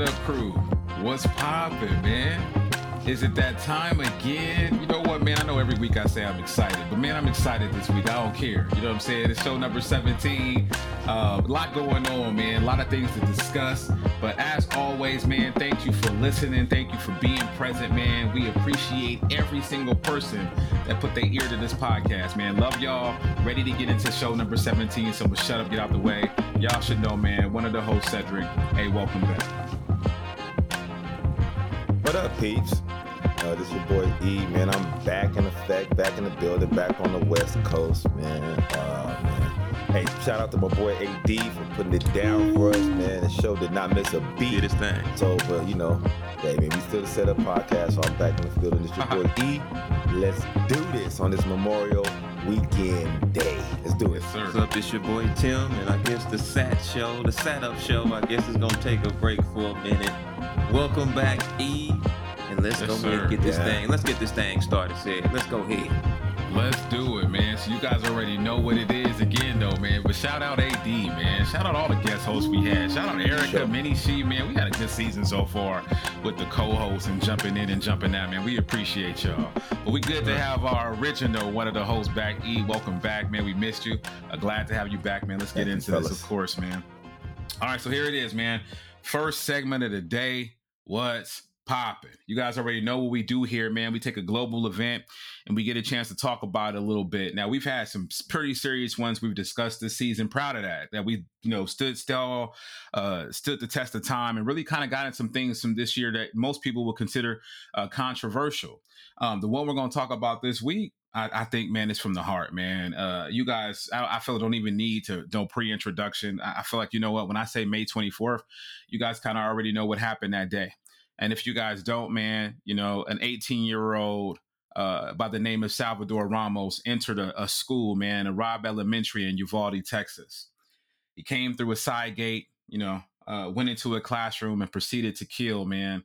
Setup crew, what's poppin', man? Is it that time again? You know what, man? I know every week I say I'm excited, but man, I'm excited this week. I don't care. You know what I'm saying? It's show number 17. Uh, a lot going on, man. A lot of things to discuss. But as always, man, thank you for listening. Thank you for being present, man. We appreciate every single person that put their ear to this podcast, man. Love y'all. Ready to get into show number 17. So gonna shut up, get out the way. Y'all should know, man. One of the hosts, Cedric. Hey, welcome back. What up, peeps? Uh, this your boy E, man. I'm back in effect, back in the building, back on the West Coast, man. Uh, man. Hey, shout out to my boy AD for putting it down for us, man. The show did not miss a beat. Did his thing. So, but you know, hey, man, we still the setup podcast, so I'm back in the building. This your boy E. Let's do this on this Memorial Weekend day. Let's do it. Yes, sir. What's up? It's your boy Tim, and I guess the Sat Show, the Sat Up Show, I guess is gonna take a break for a minute. Welcome back, E, and let's Yes, go sir. and get this Yeah. thing. Let's get this thing started. Sid. Let's go ahead. Let's do it, man. So you guys already know what it is again, though, man. But shout out AD, man. Shout out all the guest hosts we had. Shout out Erica, Sure. Mini She, man. We had a good season so far with the co-hosts and jumping in and jumping out, man. We appreciate y'all. But we good to have our original one of the hosts back. E, welcome back, man. We missed you. Uh, glad to have you back, man. Let's get Thank into this, of course, man. All right, so here it is, man. First segment of the day. What's popping? You guys already know what we do here, man. We take a global event and we get a chance to talk about it a little bit. Now we've had some pretty serious ones we've discussed this season. Proud of that. That we, you know, stood still, uh, stood the test of time, and really kind of got in some things from this year that most people would consider uh, controversial. Um, the one we're going to talk about this week. I, I think, man, it's from the heart, man. Uh, you guys, I, I feel don't even need to no pre-introduction. I, I feel like you know what when I say May 24th, you guys kind of already know what happened that day. And if you guys don't, man, you know, an 18 year old uh, by the name of Salvador Ramos entered a, a school, man, a Robb Elementary in Uvalde, Texas. He came through a side gate, you know, uh, went into a classroom and proceeded to kill, man,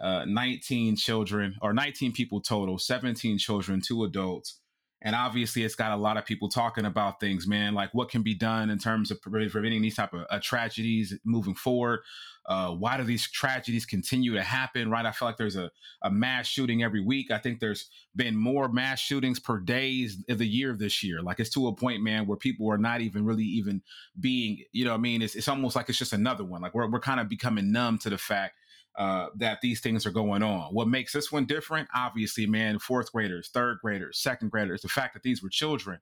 uh, 19 children or 19 people total, 17 children, two adults. And obviously, it's got a lot of people talking about things, man, like what can be done in terms of pre- preventing these type of uh, tragedies moving forward. Uh, why do these tragedies continue to happen? Right? I feel like there's a, a mass shooting every week. I think there's been more mass shootings per days of the year this year. Like it's to a point, man, where people are not even really even being, you know, I mean, it's, it's almost like it's just another one. Like we're we're kind of becoming numb to the fact uh, that these things are going on. What makes this one different? Obviously, man, fourth graders, third graders, second graders. The fact that these were children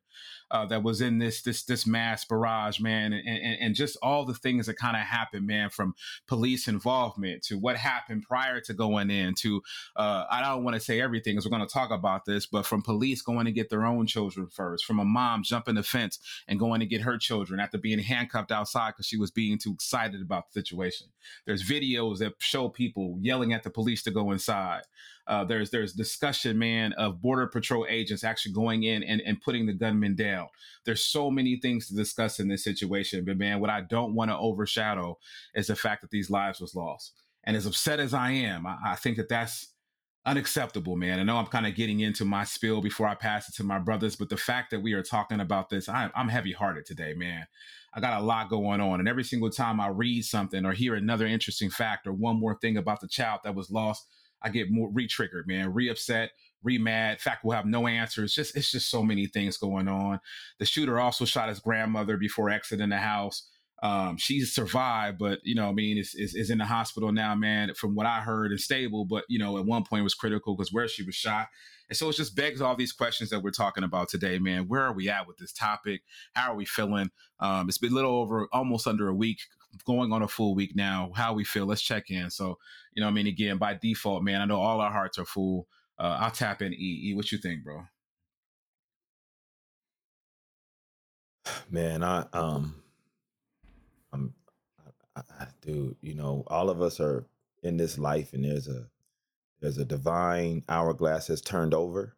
uh, that was in this this this mass barrage, man, and and, and just all the things that kind of happened, man, from police involvement to what happened prior to going in to uh, I don't want to say everything, as we're going to talk about this, but from police going to get their own children first, from a mom jumping the fence and going to get her children after being handcuffed outside because she was being too excited about the situation. There's videos that show people yelling at the police to go inside. Uh, there's there's discussion, man, of border patrol agents actually going in and, and putting the gunmen down. There's so many things to discuss in this situation, but man, what I don't want to overshadow is the fact that these lives was lost. And as upset as I am, I, I think that that's unacceptable, man. I know I'm kind of getting into my spill before I pass it to my brothers, but the fact that we are talking about this, I, I'm heavy hearted today, man. I got a lot going on. And every single time I read something or hear another interesting fact or one more thing about the child that was lost, I get more re triggered, man, re upset, re mad. Fact will have no answers. Just it's just so many things going on. The shooter also shot his grandmother before exiting the house. Um, she's survived, but you know, I mean, is, is is in the hospital now, man. From what I heard, is stable, but you know, at one point was critical because where she was shot. And so it just begs all these questions that we're talking about today, man. Where are we at with this topic? How are we feeling? Um, it's been a little over almost under a week, going on a full week now. How we feel? Let's check in. So, you know, I mean, again, by default, man, I know all our hearts are full. Uh, I'll tap in. E, e what you think, bro? Man, I um, I'm, I, I, dude. You know, all of us are in this life, and there's a there's a divine hourglass that's turned over.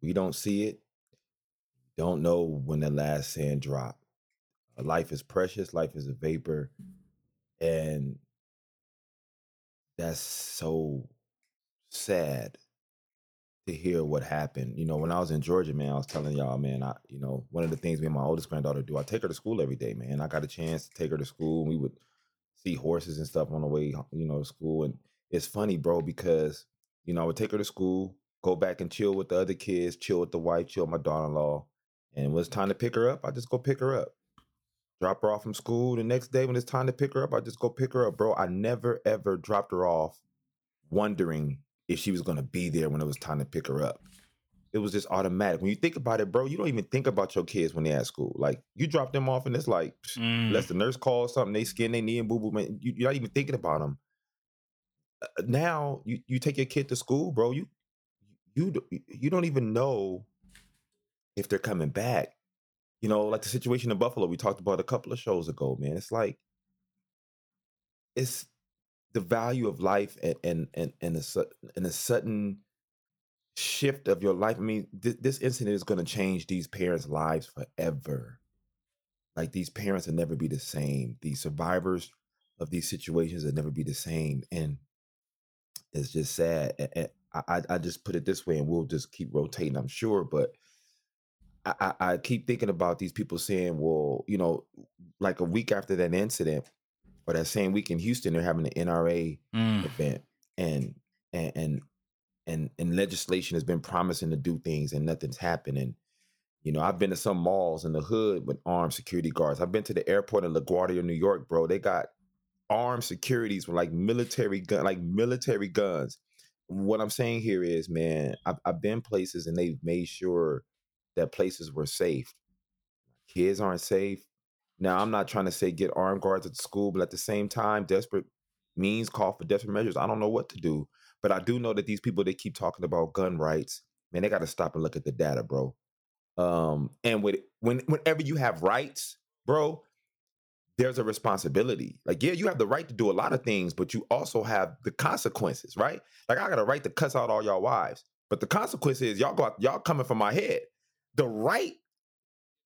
We don't see it. Don't know when the last sand drop. Uh, Life is precious. Life is a vapor, and that's so sad to hear what happened. You know, when I was in Georgia, man, I was telling y'all, man, I, you know, one of the things me and my oldest granddaughter do, I take her to school every day, man. I got a chance to take her to school. We would see horses and stuff on the way, you know, to school. And it's funny, bro, because you know I would take her to school, go back and chill with the other kids, chill with the wife, chill with my daughter-in-law, and when it's time to pick her up, I just go pick her up. Drop her off from school the next day when it's time to pick her up. I just go pick her up, bro. I never ever dropped her off wondering if she was gonna be there when it was time to pick her up. It was just automatic. When you think about it, bro, you don't even think about your kids when they're at school. Like you drop them off and it's like, Mm. unless the nurse calls something, they skin, they knee, and boo boo, man, you, you're not even thinking about them. Uh, now you you take your kid to school, bro. You you you don't even know if they're coming back. You know, like the situation in Buffalo we talked about a couple of shows ago, man. It's like it's the value of life and and and, and a and a sudden shift of your life. I mean, th- this incident is going to change these parents' lives forever. Like these parents will never be the same. These survivors of these situations will never be the same, and it's just sad. And, and I, I just put it this way, and we'll just keep rotating, I'm sure. But I, I keep thinking about these people saying, well, you know, like a week after that incident, or that same week in Houston, they're having an NRA Mm. event, and and and and and legislation has been promising to do things, and nothing's happening. You know, I've been to some malls in the hood with armed security guards. I've been to the airport in LaGuardia, New York, bro. They got armed securities with like military gun, like military guns. What I'm saying here is, man, I've, I've been places and they've made sure that places were safe. Kids aren't safe. Now, I'm not trying to say get armed guards at the school, but at the same time, desperate means call for desperate measures. I don't know what to do, but I do know that these people they keep talking about gun rights, man, they got to stop and look at the data, bro. Um, and with when whenever you have rights, bro, there's a responsibility. Like, yeah, you have the right to do a lot of things, but you also have the consequences, right? Like, I got a right to cuss out all y'all wives, but the consequence is y'all got y'all coming from my head. The right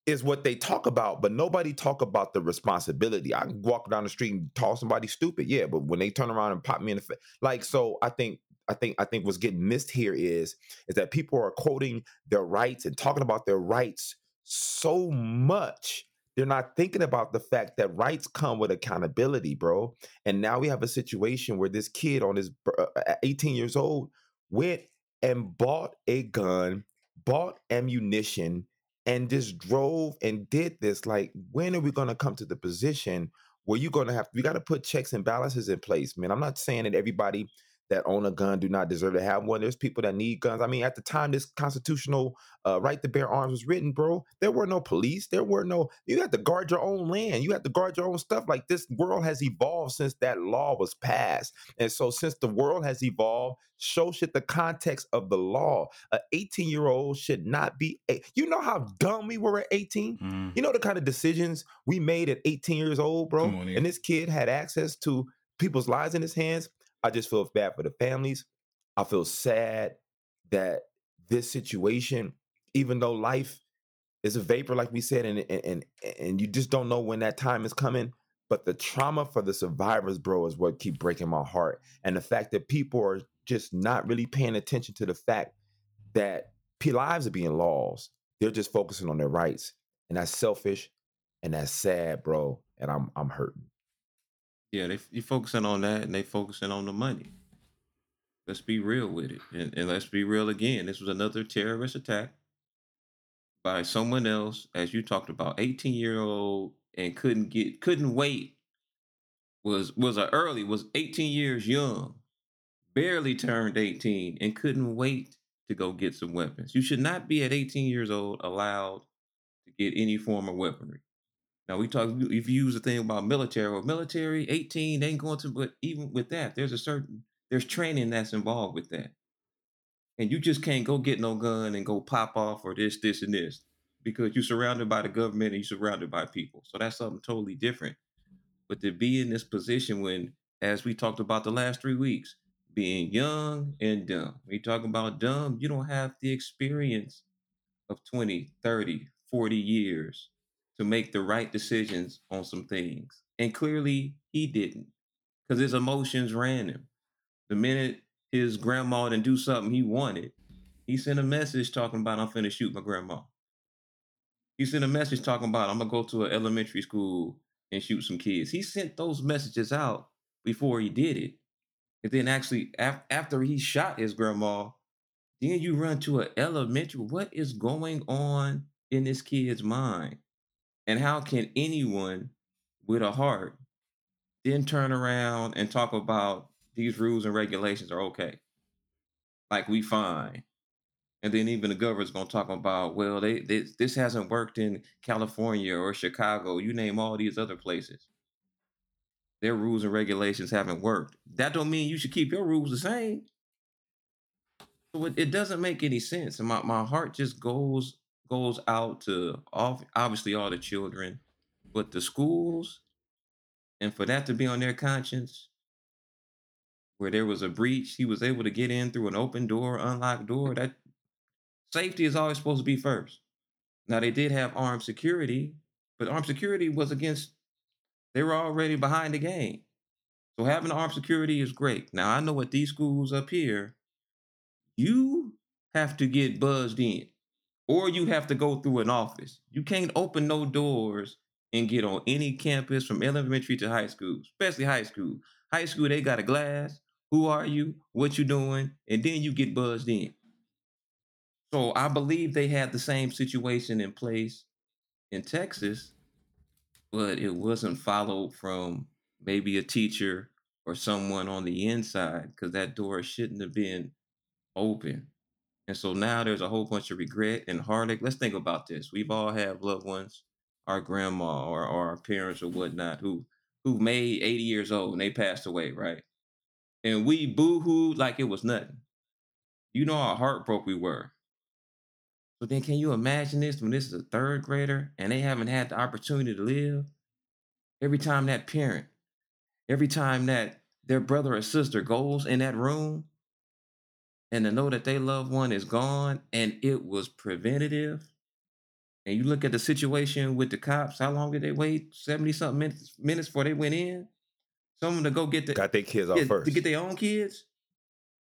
is what they talk about, but nobody talk about the responsibility. I can walk down the street and call somebody stupid, yeah, but when they turn around and pop me in the face, like, so I think. I think I think what's getting missed here is is that people are quoting their rights and talking about their rights so much they're not thinking about the fact that rights come with accountability, bro. And now we have a situation where this kid on his uh, 18 years old went and bought a gun, bought ammunition, and just drove and did this. Like, when are we going to come to the position where you're going to have? We got to put checks and balances in place, man. I'm not saying that everybody that own a gun do not deserve to have one. There's people that need guns. I mean, at the time this constitutional uh, right to bear arms was written, bro, there were no police. There were no. You had to guard your own land. You had to guard your own stuff. Like this world has evolved since that law was passed, and so since the world has evolved, so should the context of the law. A 18 year old should not be. A, you know how dumb we were at 18. Mm. You know the kind of decisions we made at 18 years old, bro. On, Ian. and this kid had access to people's lives in his hands. I just feel bad for the families. I feel sad that this situation, even though life is a vapor, like we said, and and and, you just don't know when that time is coming. But the trauma for the survivors, bro, is what keep breaking my heart. And the fact that people are just not really paying attention to the fact that lives are being lost. They're just focusing on their rights, and that's selfish, and that's sad, bro. And I'm I'm hurting. Yeah, they you focusing on that and they focusing on the money. Let's be real with it. And, and let's be real again. This was another terrorist attack by someone else, as you talked about, 18 year old and couldn't get couldn't wait. Was was a early, was 18 years young, barely turned 18, and couldn't wait to go get some weapons. You should not be at 18 years old allowed to get any form of weaponry. Now we talk if you use the thing about military or military, 18, they ain't going to but even with that, there's a certain there's training that's involved with that. And you just can't go get no gun and go pop off or this, this, and this. Because you're surrounded by the government and you're surrounded by people. So that's something totally different. But to be in this position when, as we talked about the last three weeks, being young and dumb. When you talk about dumb, you don't have the experience of 20, 30, 40 years to make the right decisions on some things. And clearly he didn't because his emotions ran him. The minute his grandma didn't do something he wanted, he sent a message talking about, I'm finna shoot my grandma. He sent a message talking about, I'm gonna go to an elementary school and shoot some kids. He sent those messages out before he did it. And then actually af- after he shot his grandma, then you run to an elementary. What is going on in this kid's mind? And how can anyone with a heart then turn around and talk about these rules and regulations are okay? Like we fine. And then even the government's gonna talk about, well, they, they this hasn't worked in California or Chicago. You name all these other places. Their rules and regulations haven't worked. That don't mean you should keep your rules the same. So it, it doesn't make any sense. And my, my heart just goes goes out to obviously all the children, but the schools, and for that to be on their conscience, where there was a breach, he was able to get in through an open door, unlocked door. That safety is always supposed to be first. Now they did have armed security, but armed security was against they were already behind the game. So having armed security is great. Now I know at these schools up here, you have to get buzzed in, or you have to go through an office. You can't open no doors and get on any campus from elementary to high school, especially high school. High school, they got a glass. Who are you? What you doing? And then you get buzzed in. So I believe they had the same situation in place in Texas, but it wasn't followed from maybe a teacher or someone on the inside because that door shouldn't have been open. And so now there's a whole bunch of regret and heartache. Let's think about this. We've all had loved ones, our grandma or, or our parents or whatnot, who who made 80 years old and they passed away, right? And we boo-hooed like it was nothing. You know how heartbroken we were. So then can you imagine this when this is a third grader and they haven't had the opportunity to live? Every time that parent, every time that their brother or sister goes in that room and to know that their loved one is gone and it was preventative. And you look at the situation with the cops, how long did they wait? 70 something minutes, minutes before they went in? Someone to go get the Got their kids yeah, first. to get their own kids.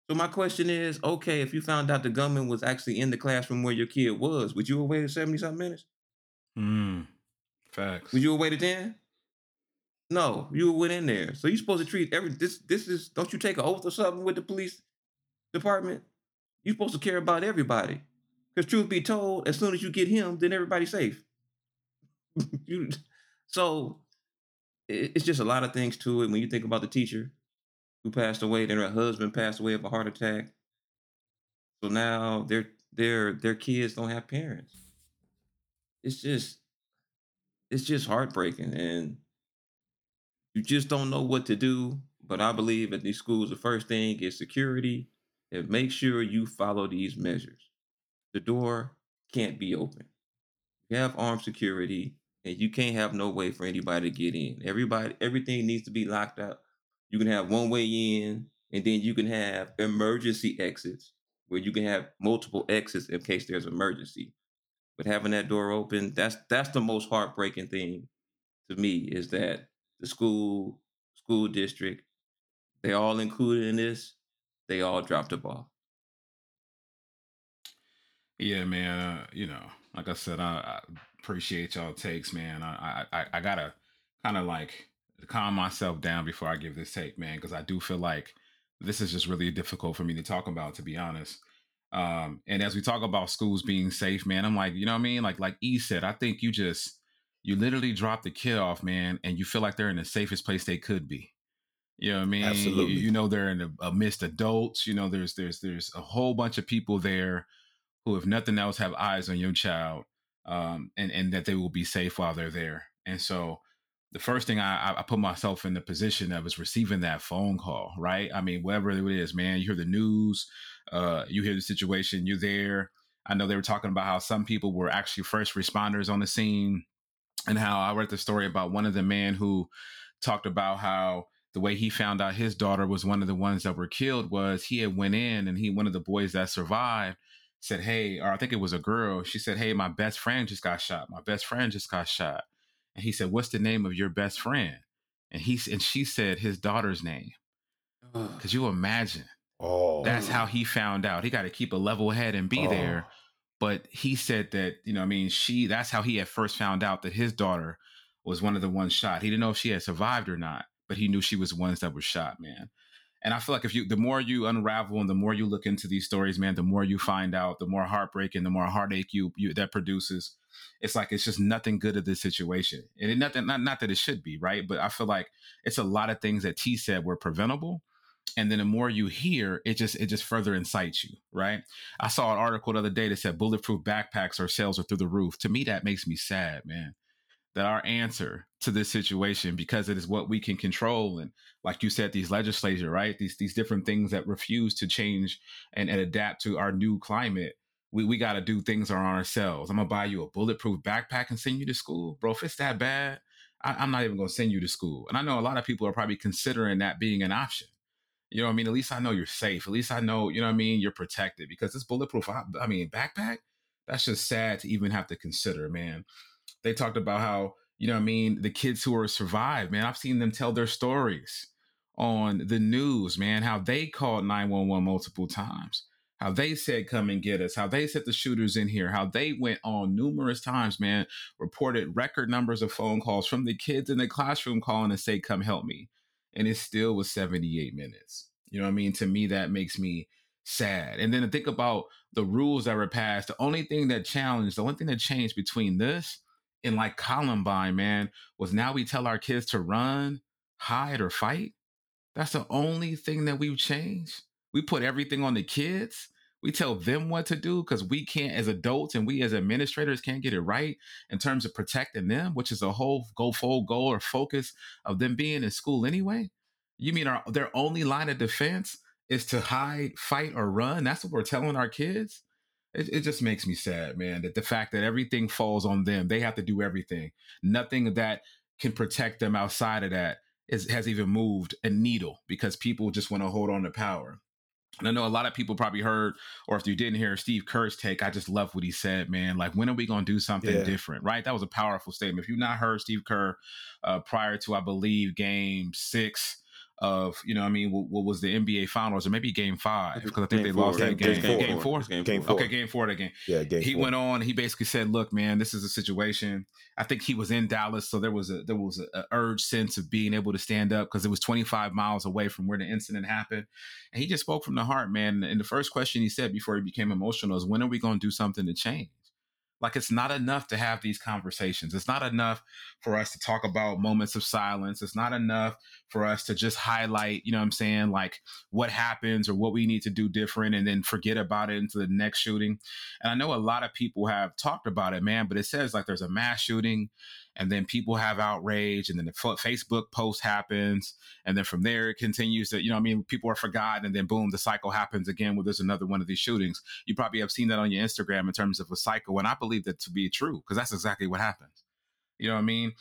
So my question is, okay, if you found out the gunman was actually in the classroom where your kid was, would you have waited 70 something minutes? Mm, facts. Would you have waited 10? No, you went in there. So you're supposed to treat every this this is don't you take an oath or something with the police department? You're supposed to care about everybody. Because truth be told, as soon as you get him, then everybody's safe. you, so it- it's just a lot of things to it. When you think about the teacher who passed away, then her husband passed away of a heart attack. So now their their their kids don't have parents. It's just it's just heartbreaking and you just don't know what to do. But I believe at these schools, the first thing is security and make sure you follow these measures. The door can't be open. You have armed security and you can't have no way for anybody to get in. Everybody, everything needs to be locked up. You can have one way in, and then you can have emergency exits where you can have multiple exits in case there's emergency. But having that door open, that's that's the most heartbreaking thing to me is that the school school district, they all included in this, they all dropped the ball. Yeah, man. Uh, you know, like I said, I, I appreciate y'all takes, man. I I, I, gotta kind of like calm myself down before I give this take, man, because I do feel like this is just really difficult for me to talk about, to be honest. Um, and as we talk about schools being safe, man, I'm like, you know what I mean? Like like E said, I think you just you literally drop the kid off, man, and you feel like they're in the safest place they could be. You know what I mean? You- Absolutely. You, know they're in the, amidst adults. You know there's there's there's a whole bunch of people there who, if nothing else, have eyes on your child, um, and and that they will be safe while they're there. And so, the first thing I, I- I put myself in the position of is receiving that phone call, right? I mean, whatever it is, man. You hear the news, uh, you hear the situation, you're there. I know they were talking about how some people were actually first responders on the scene, and how I read the story about one of the men who talked about how the way he found out his daughter was one of the ones that were killed was he had went in and he one of the boys that survived said hey or i think it was a girl she said hey my best friend just got shot. My best friend just got shot. And he said what's the name of your best friend? And he and she said his daughter's name. Could you imagine? Oh, that's how he found out. He got to keep a level head and be oh. there but he said that you know i mean she that's how he had first found out that his daughter was one of the ones shot. He didn't know if she had survived or not, but he knew she was the ones that were shot, man. And I feel like if you, the more you unravel and the more you look into these stories, man, the more you find out, the more heartbreak and the more heartache you, you that produces. It's like it's just nothing good of this situation, and it, nothing, not not that it should be, right? But I feel like it's a lot of things that T said were preventable, and then the more you hear, it just it just further incites you, right? I saw an article the other day that said bulletproof backpacks or sales are through the roof. To me, that makes me sad, man that our answer to this situation because it is what we can control. And like you said these legislature right? These these different things that refuse to change and, and adapt to our new climate. We, we got to do things on ourselves. I'm gonna buy you a bulletproof backpack and send you to school? Bro if it's that bad I, i'm not even gonna send you to school. And i know a lot of people are probably considering that being an option. You know what i mean? At least i know you're safe. At least i know you know what i mean? You're protected because this bulletproof. I, I mean backpack? That's just sad to even have to consider man they talked about how you know what I mean the kids who are survived, man. I've seen them tell their stories on the news, man. How they called nine one one multiple times. How they said come and get us. How they said the shooters in here. How they went on numerous times, man. Reported record numbers of phone calls from the kids in the classroom calling and say come help me, and it still was seventy eight minutes. You know what I mean? To me, that makes me sad. And then to think about the rules that were passed, the only thing that challenged, the only thing that changed between this in like Columbine, man, was now we tell our kids to run, hide, or fight. That's the only thing that we've changed. We put everything on the kids. We tell them what to do because we can't, as adults and we as administrators, can't get it right in terms of protecting them, which is a whole go full goal or focus of them being in school anyway. You mean our, their only line of defense is to hide, fight, or run? That's what we're telling our kids it, it just makes me sad, man, that the fact that everything falls on them, they have to do everything. Nothing that can protect them outside of that is, has even moved a needle because people just want to hold on to power. And I know a lot of people probably heard, or if you didn't hear Steve Kerr's take, I just love what he said, man. Like, when are we going to do something yeah. different, right? That was a powerful statement. If you've not heard Steve Kerr uh, prior to, I believe, game six of you know I mean what, what, was the NBA Finals or maybe Game Five because I think they four. lost game, that game. Game, game, four. Game, game four. Okay, Game Four. That game. Yeah, Game. He four. went on. He basically said, "Look, man, this is a situation. I think he was in Dallas, so there was a there was a, a urge sense of being able to stand up because it was 25 miles away from where the incident happened, and he just spoke from the heart, man. And the first question he said before he became emotional is, "When are we going to do something to change?" Like it's not enough to have these conversations. It's not enough for us to talk about moments of silence. It's not enough for us to just highlight, you know what I'm saying, like what happens or what we need to do different and then forget about it into the next shooting. And I know a lot of people have talked about it, man, but it says like there's a mass shooting and then people have outrage and then the facebook post happens and then from there it continues to you know i mean people are forgotten and then boom the cycle happens again where there's another one of these shootings. You probably have seen that on your instagram in terms of a cycle and i believe that to be true because that's exactly what happens. You know what i mean?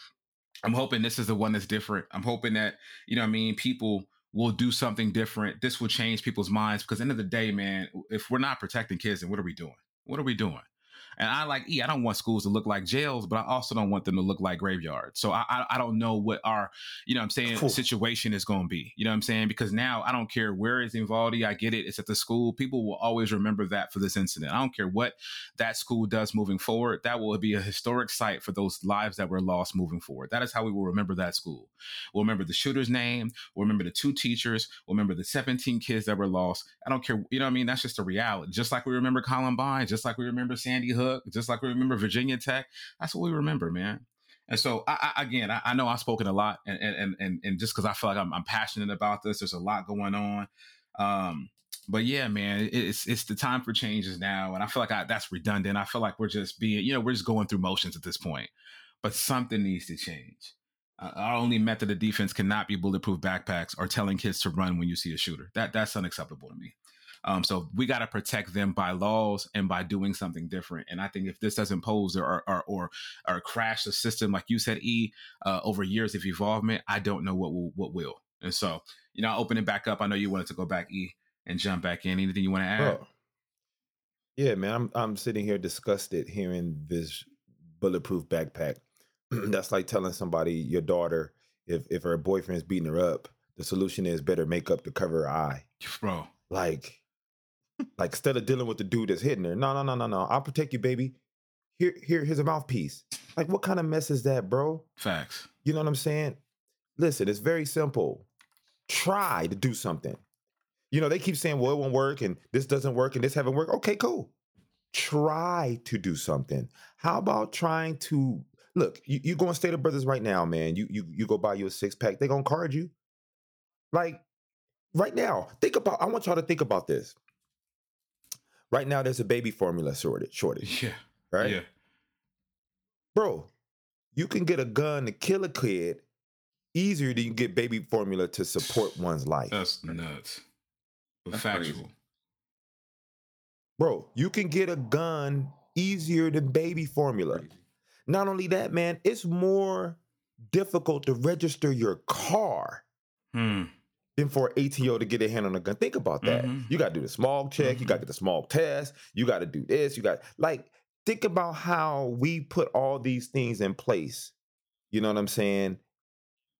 I'm hoping this is the one that's different. I'm hoping that you know i mean people will do something different. This will change people's minds because end of the day man if we're not protecting kids then what are we doing? What are we doing and I like, E, I don't want schools to look like jails, but I also don't want them to look like graveyards. So I, I, I don't know what our, you know I'm saying, cool. situation is going to be. You know what I'm saying? Because now I don't care where it's involved. I get it. It's at the school. People will always remember that for this incident. I don't care what that school does moving forward. That will be a historic site for those lives that were lost moving forward. That is how we will remember that school. We'll remember the shooter's name. We'll remember the two teachers. We'll remember the 17 kids that were lost. I don't care. You know what I mean? That's just a reality. Just like we remember Columbine, just like we remember Sandy Hook, just like we remember Virginia Tech. That's what we remember, man. And so, I, I, again, I, I, know I've spoken a lot, and and and, and just because I feel like I'm, I'm, passionate about this, there's a lot going on. Um, but yeah, man, it's it's the time for changes now, and I feel like I, that's redundant. I feel like we're just being, you know, we're just going through motions at this point. But something needs to change. Uh, our only method of defense cannot be bulletproof backpacks or telling kids to run when you see a shooter. That that's unacceptable to me. Um, so we got to protect them by laws and by doing something different. And I think if this doesn't pose or or or, or crash the system, like you said, E, uh, over years of evolvement, I don't know what will what will. And so, you know, I'll open it back up. I know you wanted to go back, E, and jump back in. Anything you want to add? Yeah, man, I'm I'm sitting here disgusted hearing this bulletproof backpack. That's like telling somebody your daughter if if her boyfriend's beating her up, the solution is better makeup to cover her eye. Bro. Like like instead of dealing with the dude that's hitting her, no, no, no, no, no. I'll protect you, baby. here, here, here's a mouthpiece. Like, what kind of mess is that, bro? Facts. You know what I'm saying? Listen, it's very simple. Try to do something. You know, they keep saying, well, it won't work and this doesn't work and this haven't worked. Okay, cool. Try to do something. How about trying to look, you, you go on Stater Brothers right now, man. You you you go buy you a six pack, they're gonna card you. Like right now, think about I want y'all to think about this. Right now, there's a baby formula shortage, shortage, Yeah. right? Yeah. Bro, you can get a gun to kill a kid easier than you get baby formula to support one's life. That's nuts. But That's factual. crazy. Bro, you can get a gun easier than baby formula. Crazy. Not only that, man, it's more difficult to register your car Hmm. Than for an ATO to get a hand on a gun. Think about that. Mhm. You got to do the small check, you got to get the small test, you got to do this, you got like think about how we put all these things in place. You know what I'm saying?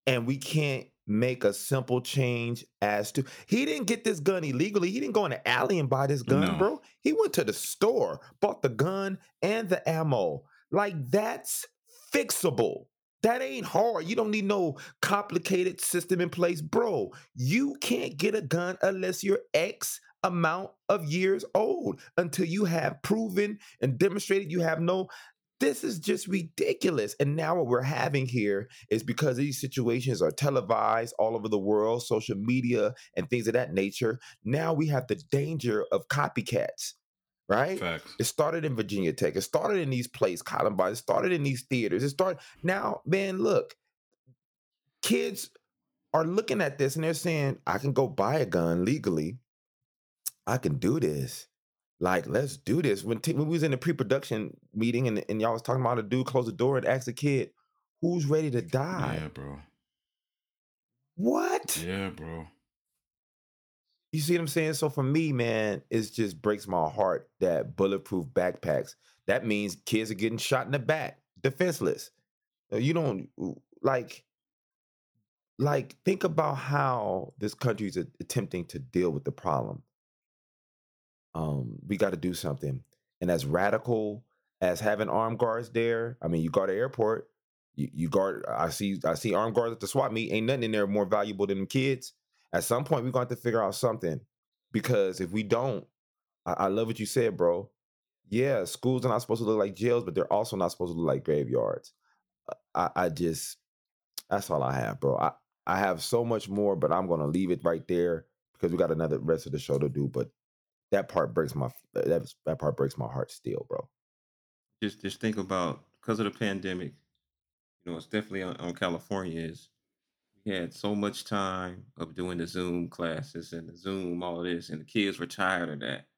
And we can't make a simple change as to he didn't get this gun illegally. He didn't go in the alley and buy this gun, No. bro. He went to the store, bought the gun and the ammo. Like that's fixable. That ain't hard. You don't need no complicated system in place, bro. You can't get a gun unless you're X amount of years old until you have proven and demonstrated you have no. This is just ridiculous. And now what we're having here is because these situations are televised all over the world, social media and things of that nature. Now we have the danger of copycats, right? Facts. It started in Virginia Tech. It started in these places, Columbine. It started in these theaters. It started now, man. Look, kids are looking at this and they're saying, "I can go buy a gun legally. I can do this. Like, let's do this." When, t- when we was in the pre-production meeting and, and y'all was talking about a dude close the door and ask the kid, "Who's ready to die?" Yeah, bro. What? Yeah, bro. You see what I'm saying? So for me, man, it just breaks my heart that bulletproof backpacks. That means kids are getting shot in the back, defenseless. Uh, You don't like, like think about how this country is attempting to deal with the problem. Um, we got to do something, and as radical as having armed guards there, I mean, you guard the airport, you, you guard. I see, I see armed guards at the swap meet. Ain't nothing in there more valuable than kids at some point we're going to have to figure out something because if we don't I, I love what you said bro yeah schools are not supposed to look like jails but they're also not supposed to look like graveyards i, I just that's all i have bro i, I have so much more but i'm going to leave it right there because we got another rest of the show to do but that part breaks my that, that part breaks my heart still bro Just just think about because of the pandemic. You know, it's definitely on, on California. Is had so much time of doing the Zoom classes and the Zoom all this, and the kids were tired of that.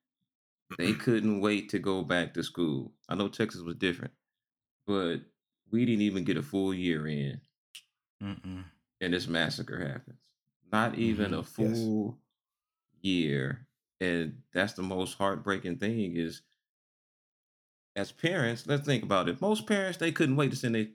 They couldn't wait to go back to school. I know Texas was different, but we didn't even get a full year in, Mm-mm. and this massacre happens. Not even a Mhm, yes. full year, and that's the most heartbreaking thing. Is as parents, let's think about it. Most parents they couldn't wait to send their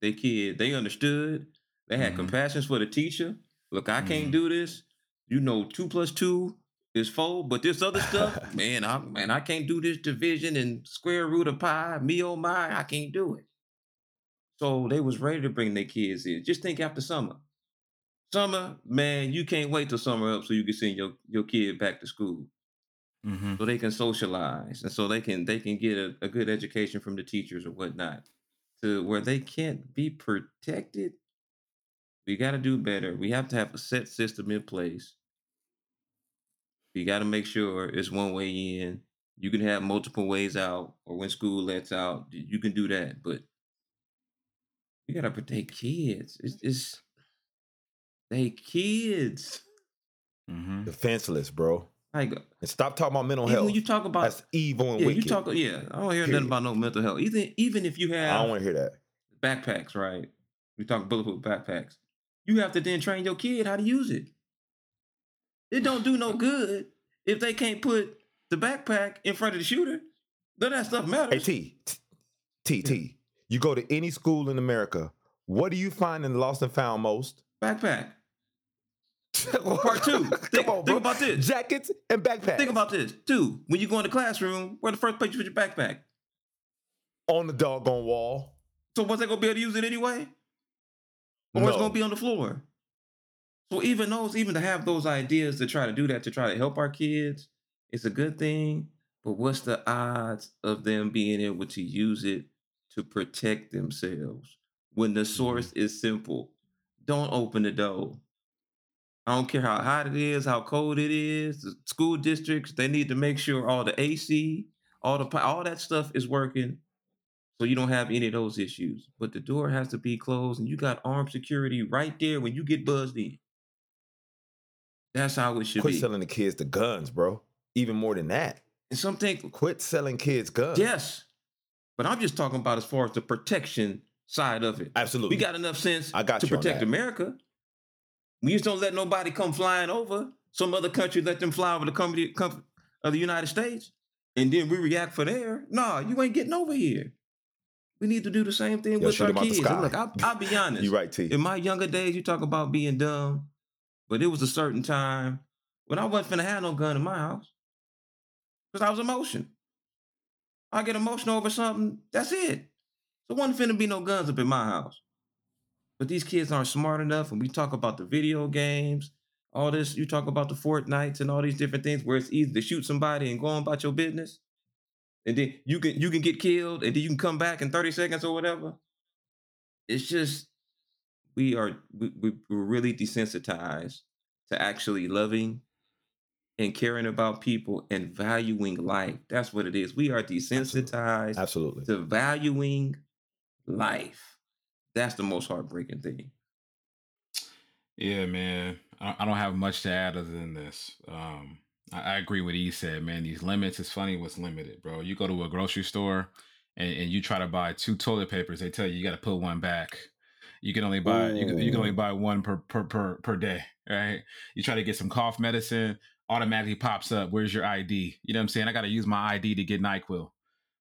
their kid. They understood. They had Mhm. compassion for the teacher. Look, I can't Mhm. do this. You know, two plus two is four, but this other stuff, man, I man, I can't do this division and square root of pi, me oh my, I can't do it. So they was ready to bring their kids in. Just think after summer. Summer, man, you can't wait till summer up so you can send your, your kid back to school Mm-hmm. so they can socialize and so they can they can get a, a good education from the teachers or whatnot to where they can't be protected we got to do better. We have to have a set system in place. We got to make sure it's one way in. You can have multiple ways out or when school lets out you can do that but we got to protect kids. It's, it's they kids. Mm-hmm. defenseless bro. Like and stop talking about mental even health. when you talk about that's evil and yeah wicked. you talk yeah i don't hear Period. nothing about no mental health. Even even if you have, i don't want to hear that. backpacks, right? We talk bulletproof backpacks. You have to then train your kid how to use it. It don't do no good if they can't put the backpack in front of the shooter. None of that stuff Hey matters. T, T, T. You go to any school in America. What do you find in the lost and found most? Backpack. Part two. Think, on, think about this. Jackets and backpacks. Think about this. Two. When you go in the classroom, where the first place you put your backpack? on the doggone wall. So was they gonna be able to use it anyway? Or No. it's gonna be on the floor? So even those, even to have those ideas to try to do that, to try to help our kids, it's a good thing. But what's the odds of them being able to use it to protect themselves when the source mm-hmm. is simple? Don't open the door. I don't care how hot it is, how cold it is. The school districts they need to make sure all the AC, all the all that stuff is working, so you don't have any of those issues. But the door has to be closed, and you got armed security right there when you get buzzed in. That's how it should Quit be. selling the kids the guns, bro. Even more than that. and something, Quit selling kids guns. yes, but I'm just talking about as far as the protection side of it. Absolutely. We got enough sense I got to protect. America. We just don't let nobody come flying over. Some other country let them fly over the company com- of the United States, and then we react for there. Nah, you ain't getting over here. We need to do the same thing Yeah, with our our 'em out the kids. Look, I'll, I'll be honest. You're right, T. In my younger days, you talk about being dumb, but it was a certain time when I wasn't finna have no gun in my house because I was emotional. I get emotional over something. That's it. So wasn't finna be no guns up in my house. But these kids aren't smart enough. And we talk about the video games, all this. You talk about the Fortnites and all these different things where it's easy to shoot somebody and go on about your business, and then you can you can get killed, and then you can come back in thirty seconds or whatever. It's just we are we, we, we're really desensitized to actually loving and caring about people and valuing life. That's what it is. We are desensitized Absolutely. to valuing life. That's the most heartbreaking thing. Yeah, man. I I don't have much to add other than this. Um, I, I agree with E said, man. These limits, it's funny what's limited, bro. You go to a grocery store and, and you try to buy two toilet papers, they tell you you got to put one back. You can only buy you can, you can only mm. buy one per, per per per day, right? You try to get some cough medicine, automatically pops up. Where's your ID? You know what I'm saying? I got to use my ID to get Nyquil.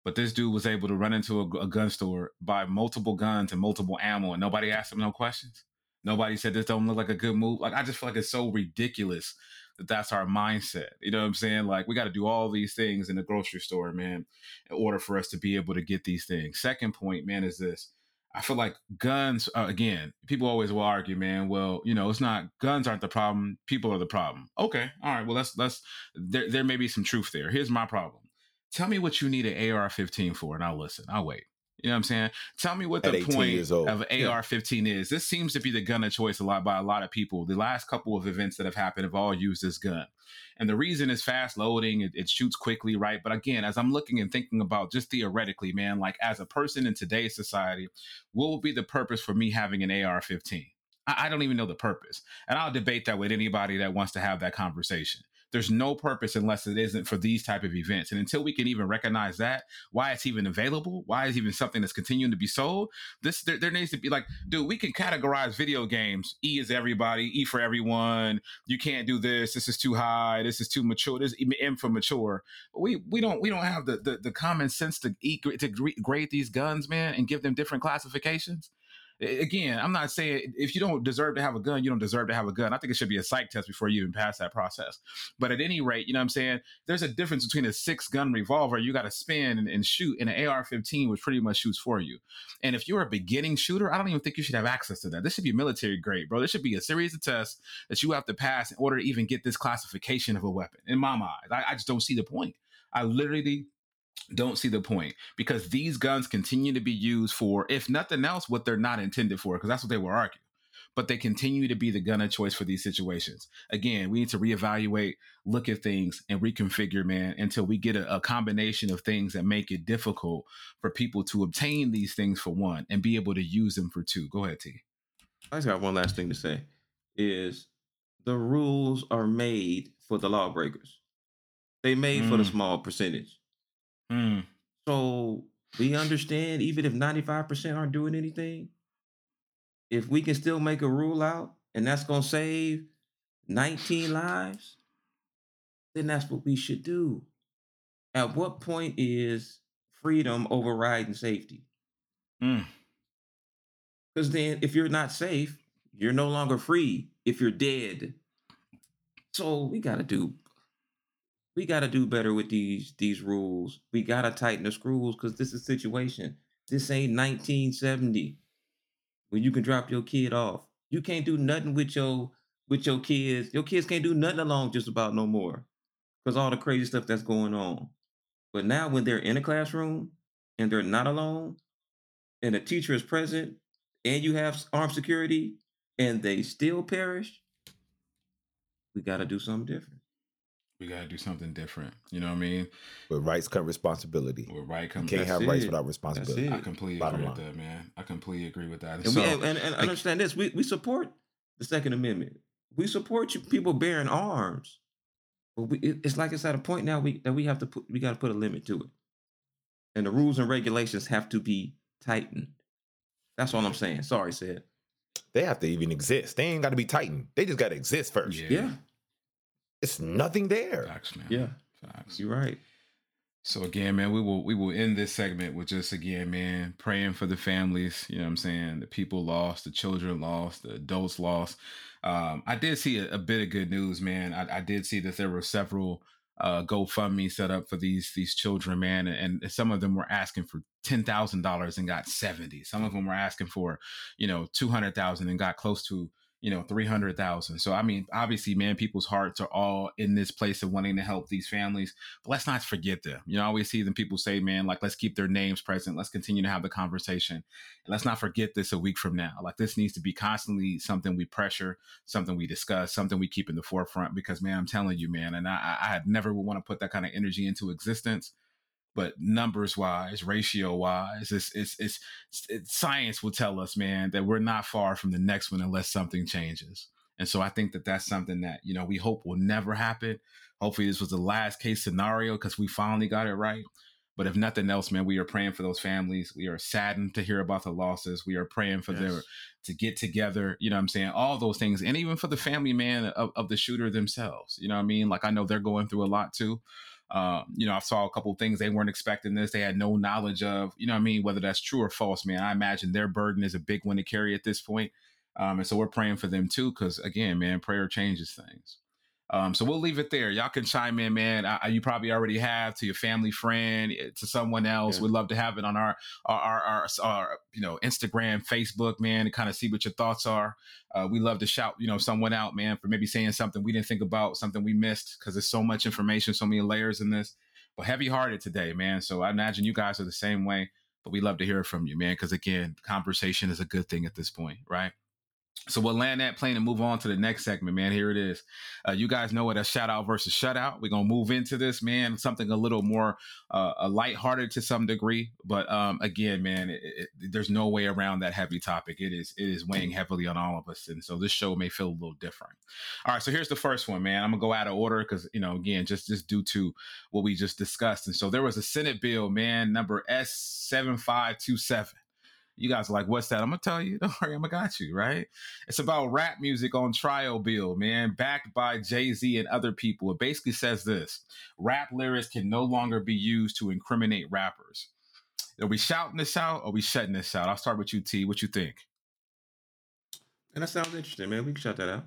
But this dude was able to run into a, a gun store, buy multiple guns and multiple ammo, and nobody asked him no questions. Nobody said this don't look like a good move. Like I just feel like it's so ridiculous that's our mindset. You know what I'm saying? Like we got to do all these things in the grocery store, man, in order for us to be able to get these things. Second point, man, is this. I feel like guns. Uh, again, people always will argue, man. Well, you know, it's not guns aren't the problem. People are the problem. Okay, all right. Well, let's let's. There there may be some truth there. Here's my problem. Tell me what you need an AR-15 for, and I'll listen. I'll wait. You know what I'm saying? Tell me what At the point of AR-15 is. This seems to be the gun of choice a lot by a lot of people. The last couple of events that have happened have all used this gun. And the reason is fast loading, it, it shoots quickly, right? But again, as I'm looking and thinking about just theoretically, man, like as a person in today's society, what would be the purpose for me having an AR 15? I, I don't even know the purpose. And I'll debate that with anybody that wants to have that conversation. There's no purpose unless it isn't for these type of events. And until we can even recognize that, why it's even available, why it's even something that's continuing to be sold, this there, there needs to be like, dude, we can categorize video games. E is everybody, E for everyone. You can't do this. This is too high. This is too mature. This is M for mature. We we don't we don't have the the, the common sense to eat, to grade these guns, man, and give them different classifications. Again, I'm not saying if you don't deserve to have a gun, you don't deserve to have a gun. I think it should be a psych test before you even pass that process. But at any rate, you know what I'm saying? There's a difference between a six gun revolver you got to spin and, and shoot, and an AR 15, which pretty much shoots for you. And if you're a beginning shooter, I don't even think you should have access to that. This should be military grade, bro. This should be a series of tests that you have to pass in order to even get this classification of a weapon. In my mind, I, I just don't see the point. I literally don't see the point because these guns continue to be used for, if nothing else, what they're not intended for, because that's what they will argue. But they continue to be the gun of choice for these situations. Again, we need to reevaluate, look at things, and reconfigure, man, until we get a, a combination of things that make it difficult for people to obtain these things for one and be able to use them for two. Go ahead, T. I just got one last thing to say is the rules are made for the lawbreakers. They made for the Mm. small percentage. Hmm. So we understand even if 95% aren't doing anything, if we can still make a rule out and that's going to save 19 lives, then that's what we should do. At what point is freedom overriding safety? Mm. Because then if you're not safe, you're no longer free if you're dead. So we got to do we got to do better with these these rules. We got to tighten the screws because this is situation. This ain't 1970 when you can drop your kid off. You can't do nothing with your with your kids. Your kids can't do nothing alone just about no more because all the crazy stuff that's going on. But now when they're in a classroom and they're not alone, and a teacher is present, and you have armed security, and they still perish, we got to do something different. We got to do something different. You know what I mean? With rights come responsibility. With right You come. can't That's have rights without responsibility. I completely Bottom agree with that, man. I completely agree with that. And And, so, we, and, and, and like- understand this: we, we support the Second Amendment. We support you people bearing arms, but we, it- it's like it's at a point now we that we have to put we got to put a limit to it, and the rules and regulations have to be tightened. That's all I'm saying. Sorry, said. They have to even exist. They ain't got to be tightened. They just got to exist first. yeah, Yeah, It's nothing there. facts, man. yeah, facts. you're right. So again, man, we will we will end this segment with just again, man, praying for the families. You know what I'm saying? The people lost, the children lost, the adults lost. Um, I did see a, a bit of good news, man. I, I did see that there were several uh, GoFundMe set up for these these children, man, and, and some of them were asking for ten thousand dollars and got seventy. Some of them were asking for, you know, two hundred thousand and got close to you know, 300,000. So, I mean, obviously, man, people's hearts are all in this place of wanting to help these families, but let's not forget them. You know, I always see them people say, man, like, let's keep their names present. Let's continue to have the conversation. And let's not forget this a week from now. Like, this needs to be constantly something we pressure, something we discuss, something we keep in the forefront because, man, I'm telling you, man, and I, I never would want to put that kind of energy into existence but numbers wise, ratio wise, it's, it's, it's, it's, science will tell us, man, that we're not far from the next one unless something changes. And so I think that that's something that, you know, we hope will never happen. Hopefully this was the last case scenario because we finally got it right. But if nothing else, man, we are praying for those families. We are saddened to hear about the losses. We are praying for Yes. their to get together, you know what I'm saying? All those things. And even for the family, man, of, of the shooter themselves. You know what I mean? Like I know they're going through a lot too. Um, you know, I saw a couple things they weren't expecting this. They had no knowledge of, you know what I mean, whether that's true or false, man. I imagine their burden is a big one to carry at this point. Um, and so we're praying for them too, because again, man, prayer changes things. Um, so we'll leave it there. Y'all can chime in, man. I, you probably already have to your family friend, eh, to someone else. Yeah. We'd love to have it on our our our, our, our you know Instagram, Facebook, man, to kind of see what your thoughts are. Uh, we love to shout, you know, someone out, man, for maybe saying something we didn't think about, something we missed, because there's so much information, so many layers in this. But heavy hearted today, man. So I imagine you guys are the same way. But we love to hear from you, man, because again, conversation is a good thing at this point, right? So we'll land that plane and move on to the next segment, man. Here it is. Uh, you guys know what a shout out versus shutout. We're gonna move into this, man. Something a little more uh, a lighthearted to some degree, but um, again, man, it, it, there's no way around that heavy topic. It is it is weighing heavily on all of us, and so this show may feel a little different. All right, so here's the first one, man. I'm gonna go out of order because you know, again, just just due to what we just discussed, and so there was a Senate bill, man, number S seven five two seven. You guys are like, what's that? I'm gonna tell you. Don't worry, I'm gonna got you, right? It's about rap music on trial bill, man, backed by Jay Z and other people. It basically says this rap lyrics can no longer be used to incriminate rappers. Are we shouting this out or are we shutting this out? I'll start with you, T. What you think? And that sounds interesting, man. We can shout that out.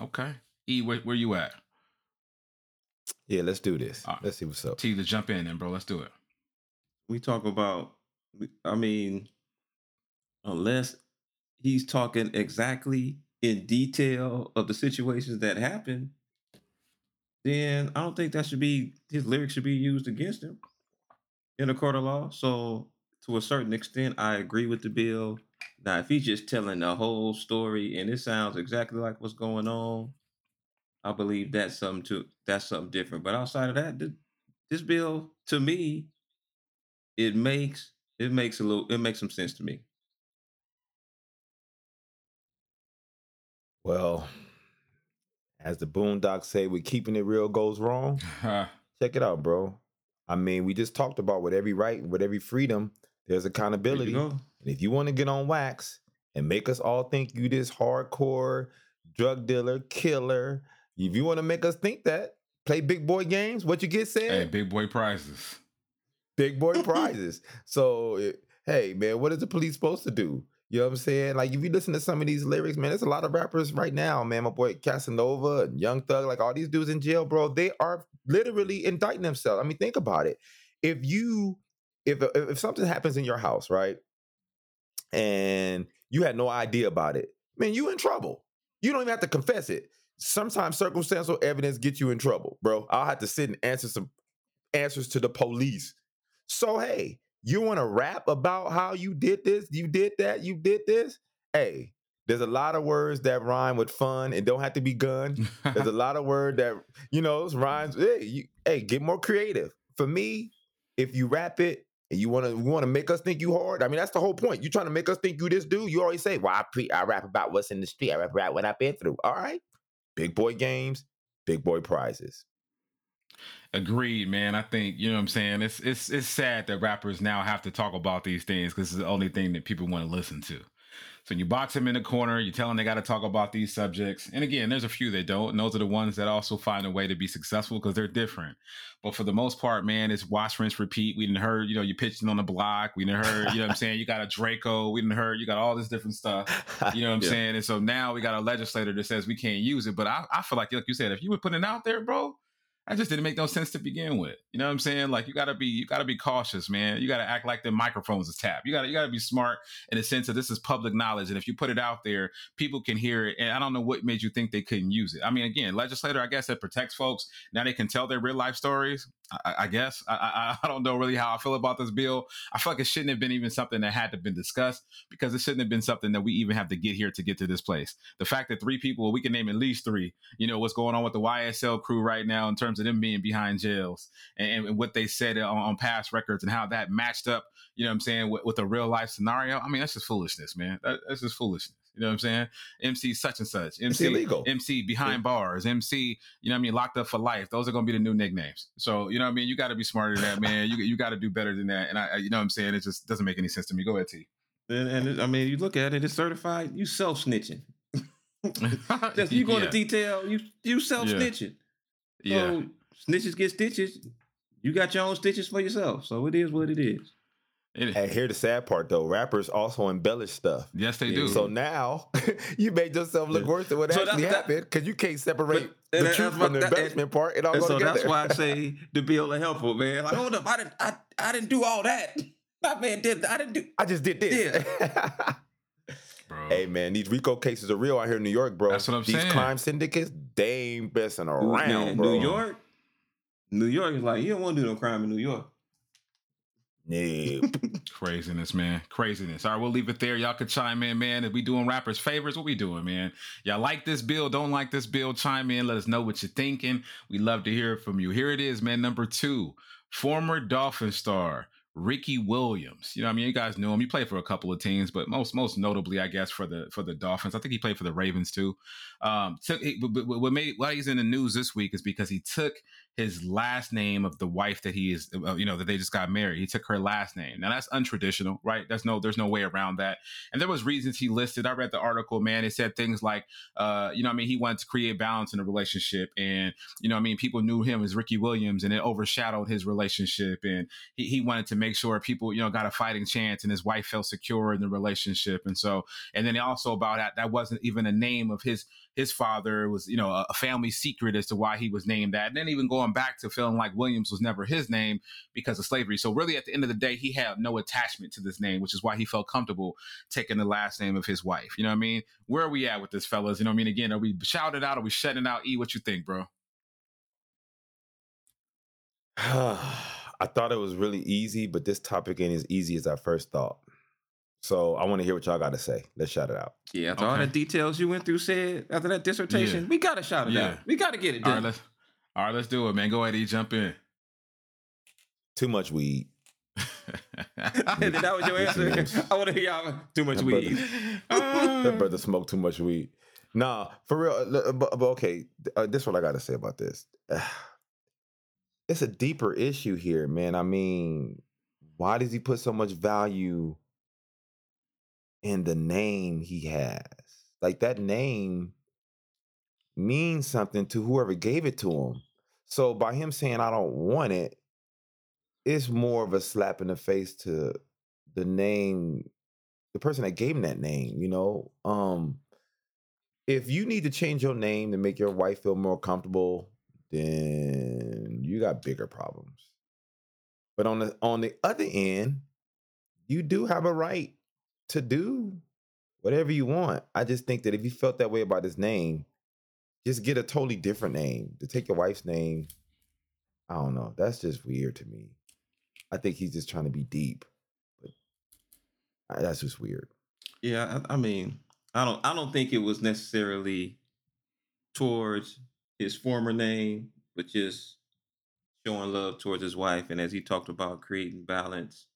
Okay. E, where, where you at? Yeah, let's do this. All right. Let's see what's up. T, to jump in then, bro. Let's do it. we talk about i mean unless he's talking exactly in detail of the situations that happened then i don't think that should be his lyrics should be used against him in a court of law. So to a certain extent i agree with the bill. Now if he's just telling the whole story and it sounds exactly like what's going on i believe that's something to that's something different. But outside of that this bill to me it makes it makes a little it makes some sense to me. Well, as the Boondocks say, we're keeping it real goes wrong. Check it out, bro. I mean, we just talked about with every right, with every freedom, there's accountability. go. And if you want to get on wax and make us all think you this hardcore drug dealer, killer, if you want to make us think that, play big boy games, what you get said, hey, big boy prizes. big boy prizes. So, eh, hey, man, what is the police supposed to do? You know what I'm saying? Like if you listen to some of these lyrics, man, there's a lot of rappers right now, man. My boy Casanova and Young Thug, like all these dudes in jail, bro. They are literally indicting themselves. I mean, think about it. If you if if something happens in your house, right, and you had no idea about it, man, you in trouble. You don't even have to confess it. Sometimes circumstantial evidence gets you in trouble, bro. I'll have to sit and answer some answers to the police. So hey, you want to rap about how you did this, you did that, you did this? Hey, there's a lot of words that rhyme with fun and don't have to be gun. There's a lot of word that you know rhymes. Hey, you, hey, get more creative. For me, if you rap it and you want to want to make us think you hard, I mean that's the whole point. You trying to make us think you this dude. You always say, "Well, I pre- I rap about what's in the street. I rap about what I've been through." All right, big boy games, big boy prizes. Agreed, man. I think you know what I'm saying. It's it's it's sad that rappers now have to talk about these things because it's the only thing that people want to listen to. So you box them in the corner, you tell them they got to talk about these subjects. And again, there's a few that don't. And those are the ones that also find a way to be successful because they're different. But for the most part, man, it's wash, rinse, repeat. We didn't heard, you know, you pitching on the block. We didn't heard, you know what I'm saying? You got a Draco. We didn't heard, you got all this different stuff. You know what I'm yeah. saying? And so now we got a legislator that says we can't use it. But I, I feel like, like you said, if you were putting it out there, bro, that just didn't make no sense to begin with. You know what I'm saying? Like you gotta be you gotta be cautious, man. You gotta act like the microphones is tapped. You gotta you gotta be smart in the sense that this is public knowledge. And if you put it out there, people can hear it. And I don't know what made you think they couldn't use it. I mean, again, legislator, I guess that protects folks. Now they can tell their real life stories. I, I guess I, I, I don't know really how I feel about this bill. I feel like it shouldn't have been even something that had to been discussed because it shouldn't have been something that we even have to get here to get to this place. The fact that three people, we can name at least three. You know what's going on with the YSL crew right now in terms of them being behind jails and, and what they said on, on, past records and how that matched up. You know what I'm saying with, with a real life scenario. I mean that's just foolishness, man. That, that's just foolishness. You know what I'm saying? MC such and such. MC it's illegal. MC behind yeah. bars. MC, you know what I mean, locked up for life. Those are gonna be the new nicknames. So, you know what I mean? You gotta be smarter than that, man. you you gotta do better than that. And I you know what I'm saying? It just doesn't make any sense to me. Go ahead, T. And, and I mean, you look at it, it's certified, you self snitching. just you go yeah. to detail, you you self snitching. Yeah. So yeah. snitches get stitches. You got your own stitches for yourself. So it is what it is. And here's the sad part though: rappers also embellish stuff. Yes, they do. So now you made yourself look worse than what so actually happened because you can't separate but, the truth from the embellishment part. It all and go so together. that's why I say the bill is helpful, man. Like, hold up, I didn't, I, I didn't do all that. My man did. I didn't do. I just did this. Yeah. bro. Hey man, these RICO cases are real out here in New York, bro. That's what I'm these saying. crime syndicates, they ain't messing around, man, bro. New York, New York is like you don't want to do no crime in New York. Yeah. Craziness, man. Craziness. All right, we'll leave it there. Y'all can chime in, man. If we doing rappers favors, what we doing, man? Y'all like this bill? Don't like this bill? Chime in. Let us know what you're thinking. We love to hear from you. Here it is, man. Number two, former Dolphin star Ricky Williams. You know, I mean, you guys knew him. He played for a couple of teams, but most most notably, I guess, for the for the Dolphins. I think he played for the Ravens too. Um, took what made why he's in the news this week is because he took his last name of the wife that he is, uh, you know, that they just got married. He took her last name. Now that's untraditional, right? There's no, there's no way around that. And there was reasons he listed. I read the article, man. It said things like, uh, you know, I mean, he wanted to create balance in a relationship, and you know, I mean, people knew him as Ricky Williams, and it overshadowed his relationship, and he, he wanted to make sure people, you know, got a fighting chance, and his wife felt secure in the relationship, and so, and then also about that, that wasn't even a name of his his father was, you know, a, family secret as to why he was named that. And then even going back to feeling like Williams was never his name because of slavery. So really, at the end of the day, he had no attachment to this name, which is why he felt comfortable taking the last name of his wife. You know what I mean? Where are we at with this, fellas? You know what I mean? Again, are we shouting out? Are we shutting out? E, what you think, bro? I thought it was really easy, but this topic ain't as easy as I first thought. So I want to hear what y'all got to say. Let's shout it out. Yeah, after okay. all the details you went through, said after that dissertation, yeah. we got to shout it yeah. out. We got to get it done. All right, let's, all right, let's do it, man. Go ahead, and jump in. Too much weed. that was your answer. I want to hear y'all. Too much that weed. Brother, that brother smoked too much weed. Nah, for real. Uh, but, but okay, uh, this is what I got to say about this. It's a deeper issue here, man. I mean, why does he put so much value? In the name he has. Like that name means something to whoever gave it to him. So by him saying I don't want it, it's more of a slap in the face to the name the person that gave him that name. You know, um, if you need to change your name to make your wife feel more comfortable, then you got bigger problems. But on the on the other end, you do have a right to do whatever you want. I just think that if you felt that way about his name, just get a totally different name. To take your wife's name, I don't know. That's just weird to me. I think he's just trying to be deep, but that's just weird. Yeah, I, I mean, I don't I don't think it was necessarily towards his former name, but just showing love towards his wife and as he talked about creating balance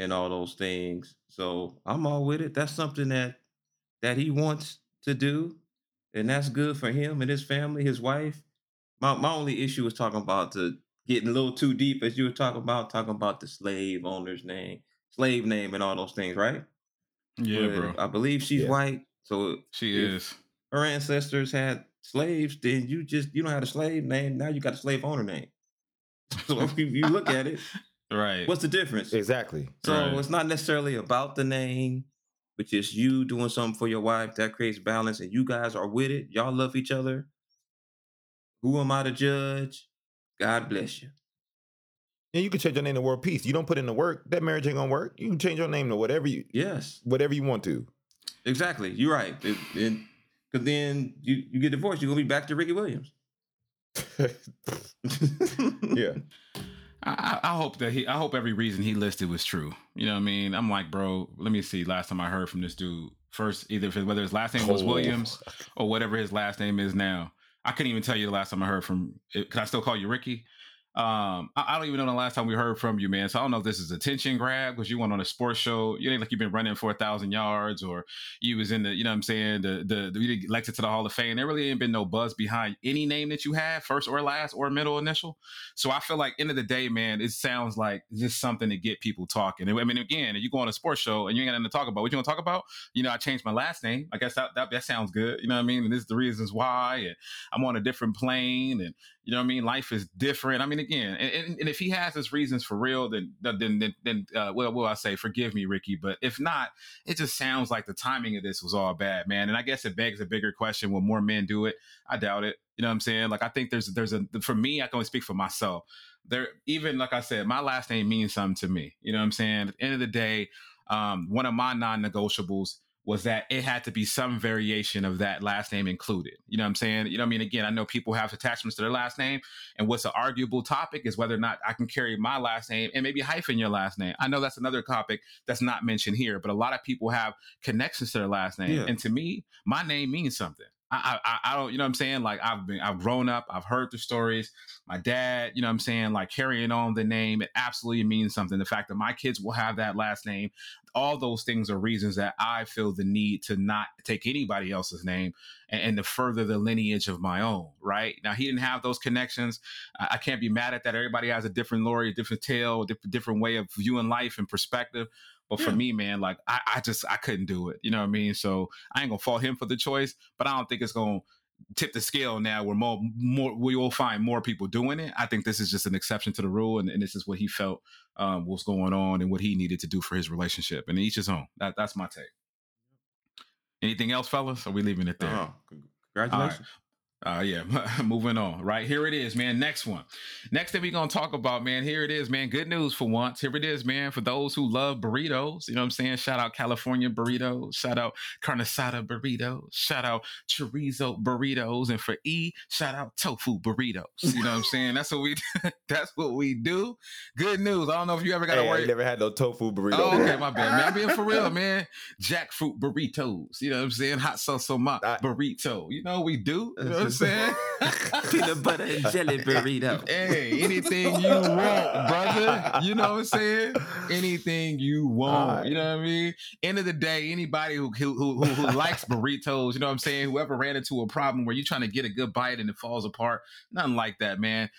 and all those things. So I'm all with it. That's something that that he wants to do, and that's good for him and his family, his wife. My my only issue was talking about the getting a little too deep as you were talking about, talking about the slave owner's name, slave name, and all those things, right? Yeah, But bro. I believe she's Yeah. white, so She if is. her ancestors had slaves, then you just you don't have a slave name. Now you got a slave owner name. So if you, you look at it, Right. what's the difference? Exactly. So Right. it's not necessarily about the name, but just you doing something for your wife that creates balance, and you guys are with it. Y'all love each other. Who am I to judge? God bless you. And you can change your name to World Peace. You don't put in the work, that marriage ain't gonna work. You can change your name to whatever you Yes, whatever you want to. exactly. You're right. Because then you, you get divorced, you're gonna be back to Ricky Williams. yeah. I, I hope that he. I hope every reason he listed was true. You know what I mean? I'm like, bro. Let me see. Last time I heard from this dude, first either if whether his last name was Oh. Williams or whatever his last name is now. I couldn't even tell you the last time I heard from. Can I still call you Ricky? Um, I, I don't even know the last time we heard from you, man. So I don't know if this is attention grab because you went on a sports show. You ain't like you've been running for a thousand yards or you was in the, you know what I'm saying, the the, the elected to the Hall of Fame. There really ain't been no buzz behind any name that you have, first or last or middle initial. So I feel like end of the day, man, it sounds like just something to get people talking. I mean, again, if you go on a sports show and you ain't got nothing to talk about, what you gonna talk about? You know, I changed my last name. I guess that that, that sounds good. You know what I mean? And this is the reasons why. And I'm on a different plane, and you know what I mean. Life is different. I mean, again, and, and, if he has his reasons for real, then then then then uh, will I say? Forgive me, Ricky. But if not, it just sounds like the timing of this was all bad, man. And I guess it begs a bigger question: Will more men do it? I doubt it. You know what I'm saying? Like I think there's there's a for me, I can only speak for myself. There, even like I said, my last name means something to me. You know what I'm saying? At the end of the day, um, one of my non-negotiables was that it had to be some variation of that last name included. You know what I'm saying? You know what I mean? Again, I know people have attachments to their last name, and what's an arguable topic is whether or not I can carry my last name and maybe hyphen your last name. I know that's another topic that's not mentioned here, but a lot of people have connections to their last name, Yeah. and to me, my name means something. I, I I don't you know what I'm saying like I've been I've grown up I've heard the stories my dad you know what I'm saying like carrying on the name it absolutely means something the fact that my kids will have that last name all those things are reasons that I feel the need to not take anybody else's name and, and to further the lineage of my own right? Now he didn't have those connections. I, I can't be mad at that. Everybody has a different lore a different tale a different, different way of viewing life and perspective. But for hmm. me man like I, I just I couldn't do it. You know what I mean? So I ain't gonna fault him for the choice but I don't think it's gonna tip the scale now where more more we will find more people doing it. I think this is just an exception to the rule, and, and this is what he felt um, was going on and what he needed to do for his relationship. And each his own. That that's my take. Anything else, fellas? Are we leaving it there? Con- congratulations. Uh, yeah, moving on. Right here it is, man. Next one. Next thing we're gonna talk about, man. Here it is, man. Good news for once. Here it is, man. For those who love burritos, you know what I'm saying. Shout out California burritos. Shout out carne asada burritos. Shout out chorizo burritos, and for E, shout out tofu burritos. You know what I'm saying. That's what we. that's what we do. Good news. I don't know if you ever got to Hey, I worry. ain't never had no tofu burrito. Oh, okay, my bad, man. I'm being for real, man. Jackfruit burritos. You know what I'm saying? Hot sauce on my I- burrito. You know what we do? You know I'm saying? Peanut butter and jelly burrito. Hey, anything you want, brother. You know what I'm saying? Anything you want. You know what I mean? End of the day, anybody who who, who, who likes burritos, you know what I'm saying? Whoever ran into a problem where you're trying to get a good bite and it falls apart, nothing like that, man.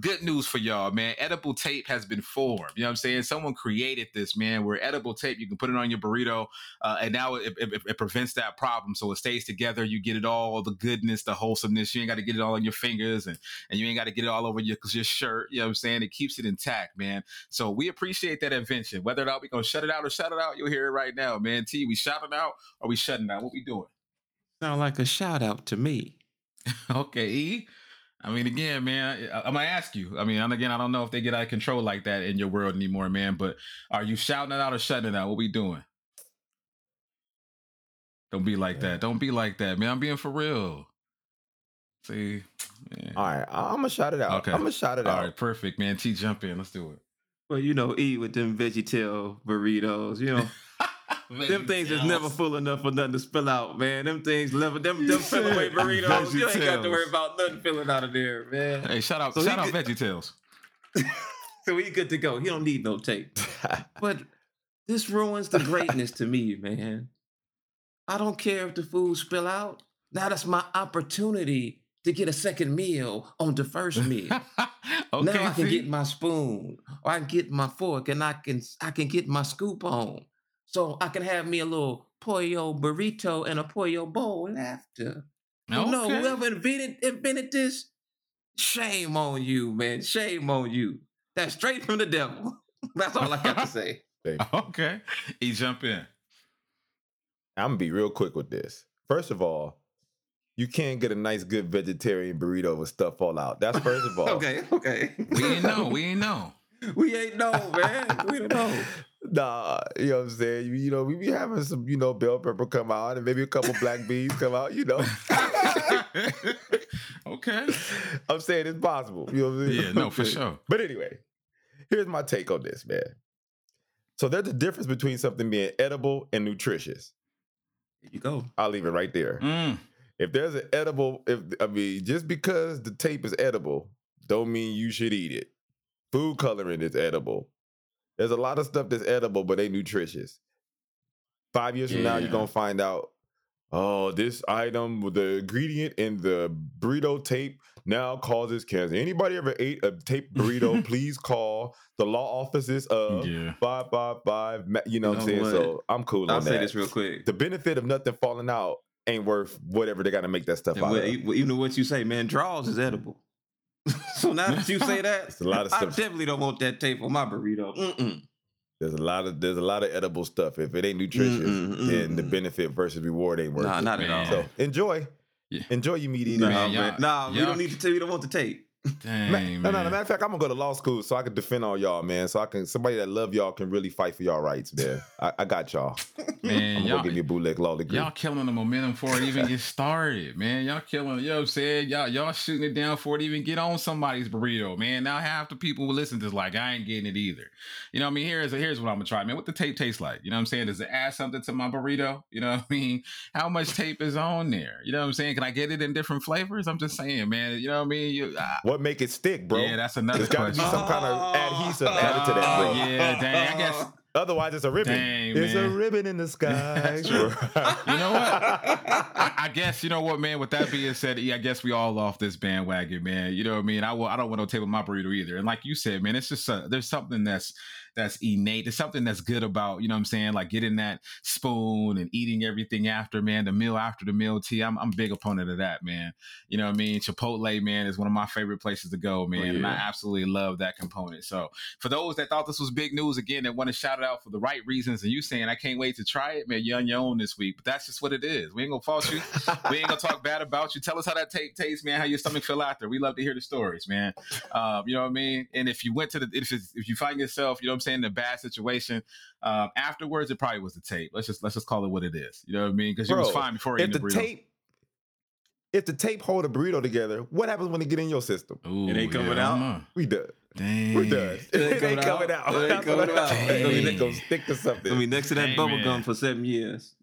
Good news for y'all, man. Edible tape has been formed. You know what I'm saying? Someone created this, man, where edible tape, you can put it on your burrito, uh, and now it, it, it, prevents that problem. So it stays together. You get it all, the goodness, the wholesomeness. You ain't got to get it all on your fingers, and, and you ain't got to get it all over your, your shirt. You know what I'm saying? It keeps it intact, man. So we appreciate that invention. Whether or not we going to shut it out or shut it out, you'll hear it right now, man. T, we shouting out or we shutting out? What we doing? Sound like a shout out to me. okay, E. I mean, again, man, I'm gonna ask you. I mean, and again, I don't know if they get out of control like that in your world anymore, man. But are you shouting it out or shutting it out? What we doing? Don't be like yeah. that. Don't be like that, man. I'm being for real. See, man. all right, I'm gonna shout it out. Okay, I'm gonna shout it all out. All right, perfect, man. T, jump in. Let's do it. Well, you know, eat with them VeggieTale burritos. You know. them things is never full enough for nothing to spill out, man. Them things never them them fill away burritos. You ain't got to worry about nothing filling out of there, man. Hey, shout out, so shout out good. VeggieTales. so we good to go. He don't need no tape. but this ruins the greatness to me, man. I don't care if the food spill out. Now that's my opportunity to get a second meal on the first meal. okay, now I can see? get my spoon, or I can get my fork, and I can I can get my scoop on. So I can have me a little pollo burrito and a pollo bowl after. Okay. You know, whoever invented invented this, shame on you, man. Shame on you. That's straight from the devil. That's all I got to say. okay. He jump in. I'm gonna be real quick with this. First of all, you can't get a nice good vegetarian burrito with stuff all out. That's first of all. okay, okay. We ain't know. We ain't know. we ain't know, man. We don't know. Nah, you know what I'm saying? You, you, know, we be having some, you know, bell pepper come out and maybe a couple black beans come out, you know. okay. I'm saying it's possible. You know what I'm saying? Yeah, no, for sure. But anyway, here's my take on this, man. So there's a difference between something being edible and nutritious. Here you go. I'll leave it right there. Mm. If there's an edible, if I mean, just because the tape is edible, don't mean you should eat it. Food coloring is edible. There's a lot of stuff that's edible, but ain't nutritious. Five years yeah. from now, you're gonna find out. Oh, this item with the ingredient in the burrito tape now causes cancer. Anybody ever ate a tape burrito? please call the law offices of yeah. five five five. You know, what I'm saying? What? So I'm cool I'll say this real quick. The benefit of nothing falling out ain't worth whatever they got to make that stuff and out. Well, even what you say, man, draws is edible. so now that you say that, a lot of stuff. I definitely don't want that tape on my burrito. Mm-mm. There's a lot of there's a lot of edible stuff. If it ain't nutritious, mm-mm, then the benefit versus reward ain't worth nah, it. Not at all. So enjoy. Yeah. Enjoy your meat eating. Nah, man. Nah, we don't need to tell you don't want the tape. Dang, no, no, no. Matter of fact, I'm gonna go to law school so I can defend all y'all, man. So I can somebody that love y'all can really fight for y'all rights, man. I, I got y'all. Man, I'm gonna give me a bootleg law degree. Y'all killing the momentum for it even get started, man. Y'all killing, you know what I'm saying? Y'all, y'all shooting it down for it even get on somebody's burrito, man. Now half the people who listen to this like I ain't getting it either. You know what I mean? Here's here's what I'm gonna try, man. What the tape tastes like? You know what I'm saying? Does it add something to my burrito? You know what I mean? How much tape is on there? You know what I'm saying? Can I get it in different flavors? I'm just saying, man. You know what I mean? You, uh, what make it stick? bro. Yeah, that's another. There's got to be some kind of adhesive oh, added to that, bro. Yeah, dang. I guess. Otherwise, it's a ribbon. Dang, it's man. a ribbon in the sky. That's true. you know what? I, I, guess you know what, man. With that being said, yeah, I guess we all off this bandwagon, man. You know what I mean? I, will, I don't want no table my burrito either. And like you said, man, it's just a, there's something that's that's innate. There's something that's good about, you know what I'm saying? Like getting that spoon and eating everything after, man, the meal after the meal tea. I'm, I'm a big opponent of that, man. You know what I mean? Chipotle, man, is one of my favorite places to go, man. Oh, yeah. And I absolutely love that component. So for those that thought this was big news, again, that want to shout it out for the right reasons, and you saying, I can't wait to try it, man, you're on your own this week. But that's just what it is. We ain't gonna fault you. we ain't gonna talk bad about you. Tell us how that tape tastes, man, how your stomach feel after. We love to hear the stories, man. Um, you know what I mean? And if you went to the, if, if you find yourself, you know what I'm saying, in a bad situation, um, afterwards it probably was the tape. Let's just let's just call it what it is. You know what I mean? Because you was fine before if the, the tape. If the tape hold a burrito together, what happens when it get in your system? Ooh, it ain't coming yeah, out. We done. Dang. We're done. It, it ain't coming out. It ain't coming out. It's gonna stick to something. I mean, next to that bubble gum for seven years.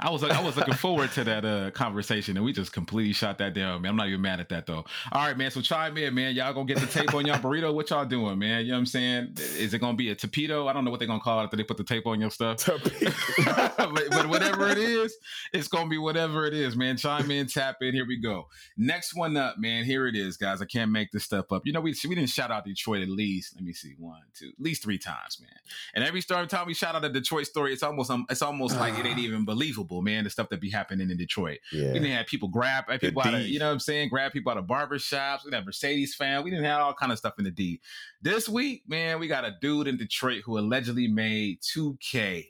I was I was looking forward to that uh, conversation, and we just completely shot that down, man. I'm not even mad at that though. All right, man. So chime in, man. Y'all gonna get the tape on y'all burrito? What y'all doing, man? You know what I'm saying? Is it gonna be a torpedo? I don't know what they're gonna call it after they put the tape on your stuff. but, but whatever it is, it's gonna be whatever it is, man. Chime in, tap in. Here we go. Next one up, man. Here it is, guys. I can't make this stuff up. You know, we we didn't shout out Detroit at least. Let me see, one, two, at least three times, man. And every time we shout out a Detroit story, it's almost um, it's almost like it ain't even believable, man. The stuff that be happening in Detroit. Yeah. We didn't have people grab uh, people out of, you know what I'm saying? Grab people out of barber shops. We didn't have Mercedes fan. We didn't have all kind of stuff in the D. This week, man, we got a dude in Detroit who allegedly made 2K.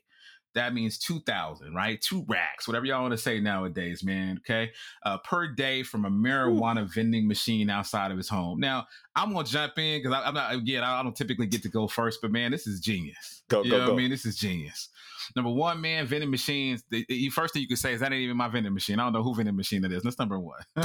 That means 2,000, right? Two racks, whatever y'all want to say nowadays, man. Okay. Uh, per day from a marijuana vending machine outside of his home. Now, I'm going to jump in because I'm not, again, I don't typically get to go first, but man, this is genius. Go, you go, know what go. I mean? This is genius. Number one, man, vending machines. The, the first thing you could say is that ain't even my vending machine. I don't know who vending machine it is. That's number one.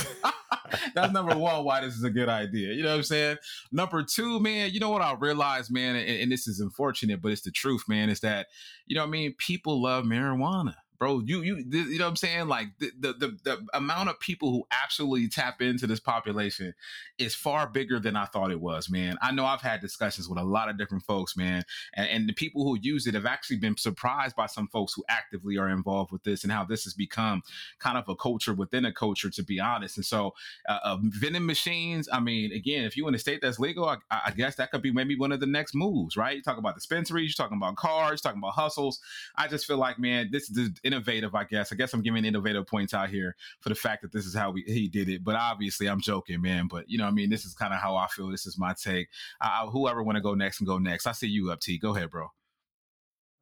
That's number one. Why this is a good idea. You know what I'm saying? Number two, man. You know what I realized, man, and, and this is unfortunate, but it's the truth, man. Is that you know what I mean? People love marijuana. Bro, you you you know what I'm saying? Like the, the the the amount of people who absolutely tap into this population is far bigger than I thought it was, man. I know I've had discussions with a lot of different folks, man, and, and the people who use it have actually been surprised by some folks who actively are involved with this and how this has become kind of a culture within a culture, to be honest. And so, uh, uh, vending machines. I mean, again, if you in a state that's legal, I, I guess that could be maybe one of the next moves, right? You talk about dispensaries, you're talking about cars, you're talking about hustles. I just feel like, man, this is innovative. I guess. I guess I'm giving innovative points out here for the fact that this is how we, he did it. But obviously, I'm joking, man. But you know, I mean, this is kind of how I feel. This is my take. I, I, whoever want to go next and go next. I see you up, T. Go ahead, bro.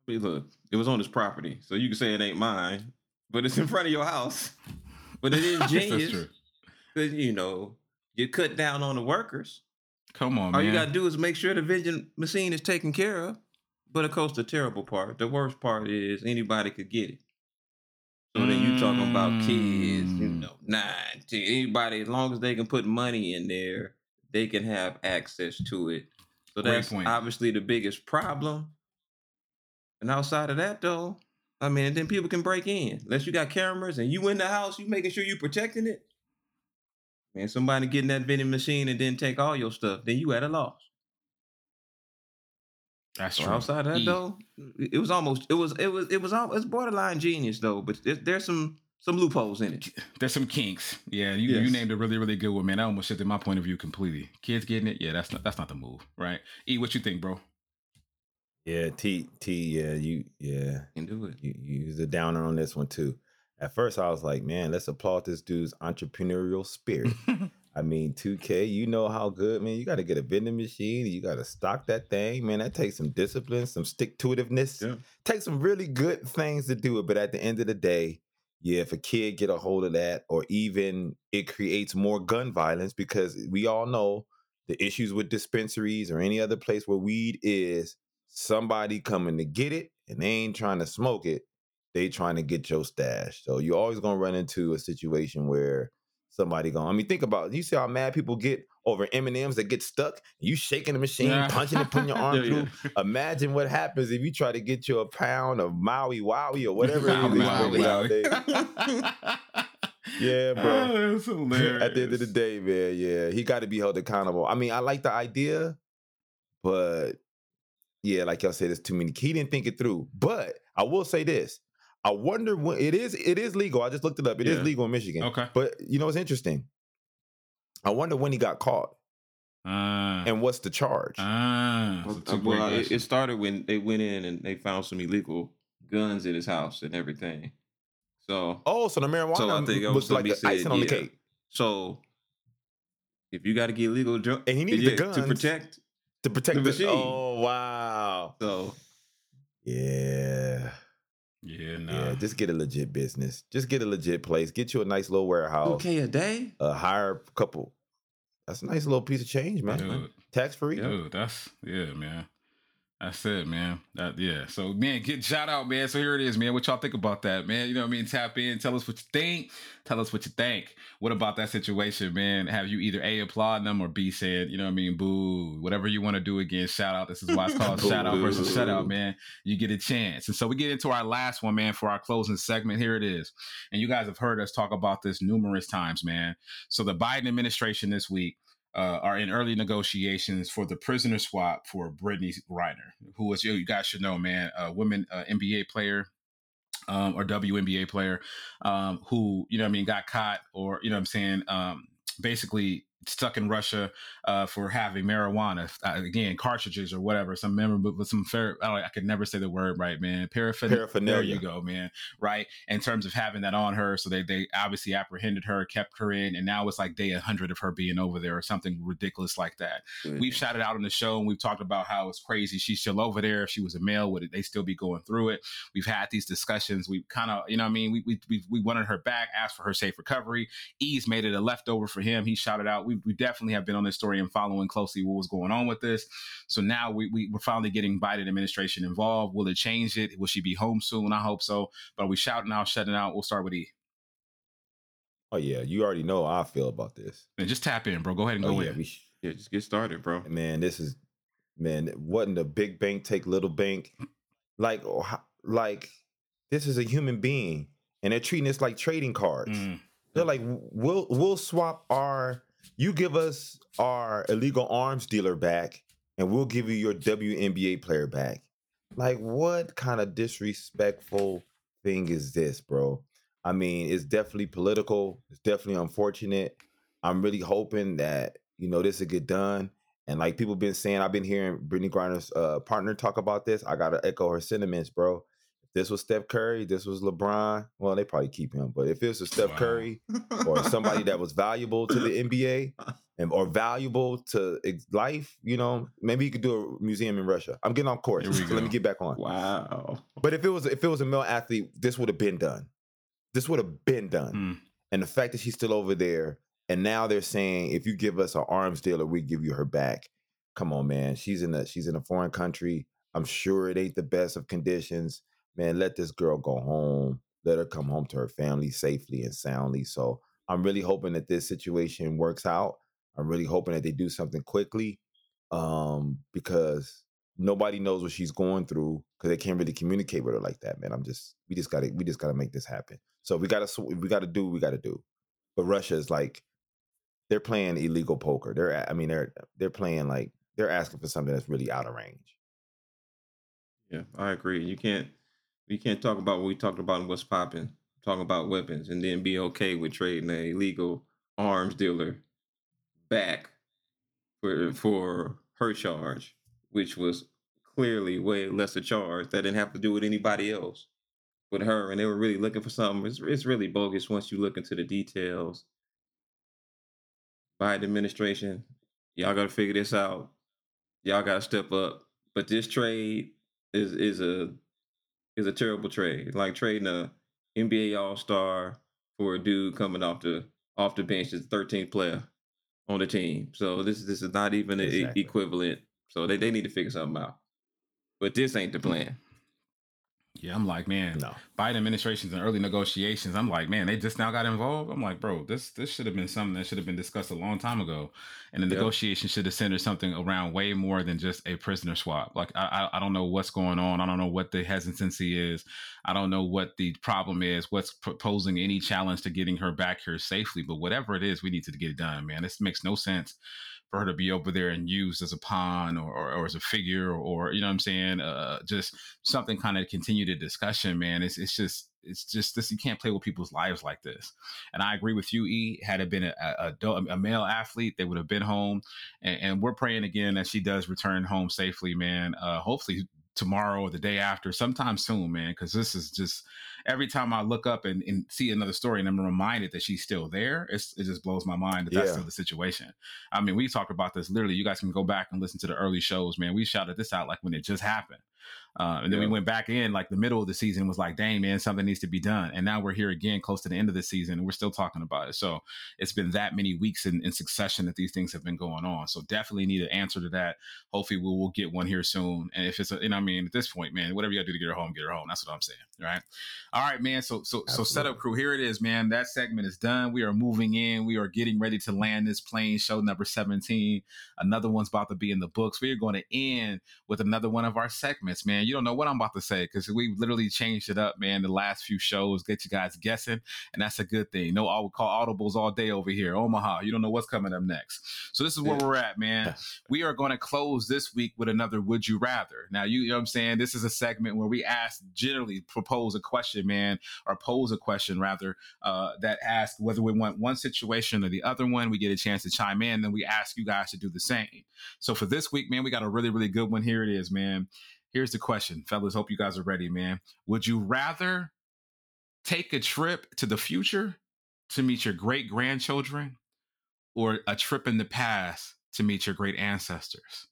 I mean, look, it was on his property, so you can say it ain't mine, but it's in front of your house. But it is genius you know you cut down on the workers. Come on, All man. you gotta do is make sure the vending machine is taken care of. But of course, the terrible part, the worst part is anybody could get it. So then you talking about kids, you Mm. know, nine, ten, anybody, as long as they can put money in there, they can have access to it. So Great that's point. obviously the biggest problem. And outside of that, though, I mean, then people can break in. Unless you got cameras and you in the house, you making sure you protecting it. Man, somebody getting that vending machine and then take all your stuff, then you at a loss. That's So true. outside of that E. though, it was almost it was it was it was al- it's borderline genius though, but there, there's some some loopholes in it. There's some kinks. Yeah, you, you named a really, really good one, man. I almost shifted my point of view completely. Kids getting it, yeah, that's not that's not the move, right? E, what you think, bro? Yeah, T T. Yeah, you. Yeah, Can do it. you, you was a downer on this one too. At first, I was like, man, let's applaud this dude's entrepreneurial spirit. I mean, 2K, you know how good, man. You got to get a vending machine. You got to stock that thing, man. That takes some discipline, some stick to itiveness. Yeah. Takes some really good things to do it. But at the end of the day, yeah, if a kid get a hold of that, or even it creates more gun violence because we all know the issues with dispensaries or any other place where weed is somebody coming to get it and they ain't trying to smoke it. They trying to get your stash. So you're always gonna run into a situation where somebody going. I mean, think about you see how mad people get over M and M's that get stuck. You shaking the machine, Yeah. punching it, putting your arm Yeah, through. yeah. Imagine what happens if you try to get you a pound of Maui Wowie or whatever it is Maui they Wowie. smoking nowadays. Yeah, bro. Oh. At the end of the day, man, yeah, he got to be held accountable. I mean, I like the idea, but yeah, like y'all said, there's too many. He didn't think it through. But I will say this: I wonder when it is. It is legal. I just looked it up. It is Yeah. legal in Michigan. Okay. But you know, it's interesting. I wonder when he got caught Uh, and what's the charge. uh, Well, so two great well, it, it started when they went in and they found some illegal guns in his house and everything. So, oh, so the marijuana So I think it was was like somebody the said, icing on the cake. so if you got to get legal dr- And he needed the yeah, guns. to protect, To protect the the, machine. Oh wow. so Yeah. Yeah, nah. Yeah. Just get a legit business. Just get a legit place. Get you a nice little warehouse. okay a day. uh, hire a couple. That's a nice little piece of change, man. Dude, Tax free. Yeah. dude, that's yeah, man. That's it, man. That, yeah. So, man, get shout out, man. So here it is, man. What y'all think about that, man? You know what I mean? Tap in, tell us what you think. Tell us what you think. What about that situation, man? Have you either A, applauding them or B, said, you know what I mean? Boo. Whatever you want to do again, shout out. This is why it's called shout out versus shut out, man. You get a chance. And so we get into our last one, man, for our closing segment. Here it is. And you guys have heard us talk about this numerous times, man. So the Biden administration this week uh, are in early negotiations for the prisoner swap for Brittney Griner, who was, you guys should know, man, a women uh, NBA player. Um, or WNBA player um, who, you know I mean, got caught or, you know I'm saying, um, basically stuck in Russia uh, for having marijuana, uh, again, cartridges or whatever, some memorable, but some fair, I, I, could never say the word right, man. Paraphernalia. Paraphernalia. There you go, man. Right. In terms of having that on her. So they, they obviously apprehended her, kept her in, and now it's like day 100 of her being over there or something ridiculous like that. Mm-hmm. We've shouted out on the show and we've talked about how it's crazy. She's still over there. If she was a male, would it, they still be going through it? We've had these discussions. We kind of, you know I mean? We, we, we, we wanted her back, asked for her safe recovery. Ease made it a leftover for him. He shouted out. We, we definitely have been on this story and following closely what was going on with this. So now we, we are finally getting Biden administration involved. Will it change it? Will she be home soon? I hope so. But we shouting out, shutting out. We'll start with E. Oh yeah, you already know how I feel about this. And just tap in, bro. Go ahead and oh, go yeah, in. Sh- yeah, just get started, bro. Man, this is man. Wasn't a big bank take little bank? Like, oh, like this is a human being, and they're treating this like trading cards. Mm. They're like, we'll we'll swap our you give us our illegal arms dealer back, and we'll give you your WNBA player back. Like, what kind of disrespectful thing is this, bro? I mean, it's definitely political. It's definitely unfortunate. I'm really hoping that you know this will get done. And like people been saying, I've been hearing Brittney Griner's uh, partner talk about this. I gotta echo her sentiments, bro this was Steph Curry, this was LeBron. Well, they probably keep him, but if it was a Steph wow. Curry or somebody that was valuable to the NBA and or valuable to life, you know, maybe you could do a museum in Russia. I'm getting on course. So let me get back on. Wow. But if it was if it was a male athlete, this would have been done. This would have been done. Mm. And the fact that she's still over there, and now they're saying if you give us an arms dealer, we give you her back. Come on, man. She's in a she's in a foreign country. I'm sure it ain't the best of conditions man, let this girl go home. Let her come home to her family safely and soundly. So I'm really hoping that this situation works out. I'm really hoping that they do something quickly um, because nobody knows what she's going through because they can't really communicate with her like that, man. I'm just we just gotta we just gotta make this happen. So we gotta we gotta do we gotta do. But Russia is like they're playing illegal poker. They're I mean they're they're playing like they're asking for something that's really out of range. Yeah, I agree. You can't we can't talk about what we talked about and what's popping, talk about weapons, and then be okay with trading a illegal arms dealer back for for her charge, which was clearly way lesser charge that didn't have to do with anybody else with her, and they were really looking for something. It's it's really bogus once you look into the details. Biden administration, y'all got to figure this out. Y'all got to step up. But this trade is is a is a terrible trade. Like trading a NBA All Star for a dude coming off the off the bench as 13th player on the team. So this this is not even exactly. equivalent. So they, they need to figure something out. But this ain't the plan. Yeah, I'm like, man, no. Biden administration's in early negotiations. I'm like, man, they just now got involved. I'm like, bro, this this should have been something that should have been discussed a long time ago, and the yep. negotiation should have centered something around way more than just a prisoner swap. Like, I, I I don't know what's going on. I don't know what the hesitancy is. I don't know what the problem is. What's proposing any challenge to getting her back here safely? But whatever it is, we need to get it done, man. This makes no sense for her to be over there and used as a pawn or, or, or as a figure or, or, you know what I'm saying? Uh, just something kind of continue the discussion, man. It's, it's just, it's just this, you can't play with people's lives like this. And I agree with you, E. Had it been a, a, a male athlete, they would have been home. And, and, we're praying again that she does return home safely, man. Uh, hopefully tomorrow or the day after, sometime soon, man, because this is just every time I look up and, and, see another story and I'm reminded that she's still there, it just blows my mind that yeah. that's still the situation. I mean, we talked about this literally. You guys can go back and listen to the early shows, man. We shouted this out like when it just happened. Uh, and then Yeah. we went back in like the middle of the season was like, dang man, something needs to be done. And now we're here again, close to the end of the season, and we're still talking about it. So it's been that many weeks in, in succession that these things have been going on. So definitely need an answer to that. Hopefully we will get one here soon. And if it's, a, you know, I mean, at this point, man, whatever you got to do to get her home, get her home. That's what I'm saying. Right. All right, man. So so so setup Absolutely. crew, here it is, man. That segment is done. We are moving in. We are getting ready to land this plane. Show number 17. Another one's about to be in the books. We are going to end with another one of our segments, man. You don't know what I'm about to say because we literally changed it up, man. The last few shows get you guys guessing, and that's a good thing. No, I would call audibles all day over here. Omaha, you don't know what's coming up next. So this is where we're at, man. We are going to close this week with another Would You Rather. Now, you, you know what I'm saying? This is a segment where we ask, generally propose a question, man, or pose a question rather, uh, that asks whether we want one situation or the other one. We get a chance to chime in, then we ask you guys to do the same. So for this week, man, we got a really, really good one. Here it is, man. Here's the question, fellas. Hope you guys are ready, man. Would you rather take a trip to the future to meet your great grandchildren or a trip in the past to meet your great ancestors?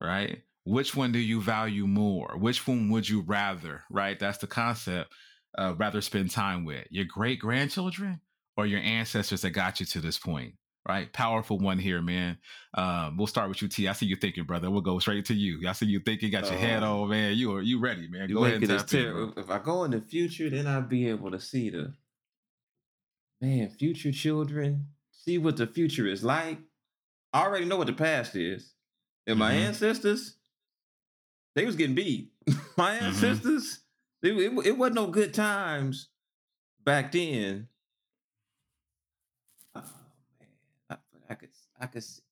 Right? Which one do you value more? Which one would you rather? Right? That's the concept. Uh, rather spend time with your great grandchildren or your ancestors that got you to this point right? Powerful one here, man. Um, we'll start with you, T. I see you thinking, brother. We'll go straight to you. I see you thinking, got your head Uh, on, man. You are you ready, man? Go ahead and in, If I go in the future, then I'll be able to see the man, future children, see what the future is like. I already know what the past is. And my Mhm. ancestors, they was getting beat. my Mhm. ancestors, it, it, it wasn't no good times back then. Oh man, I, but I could, I see-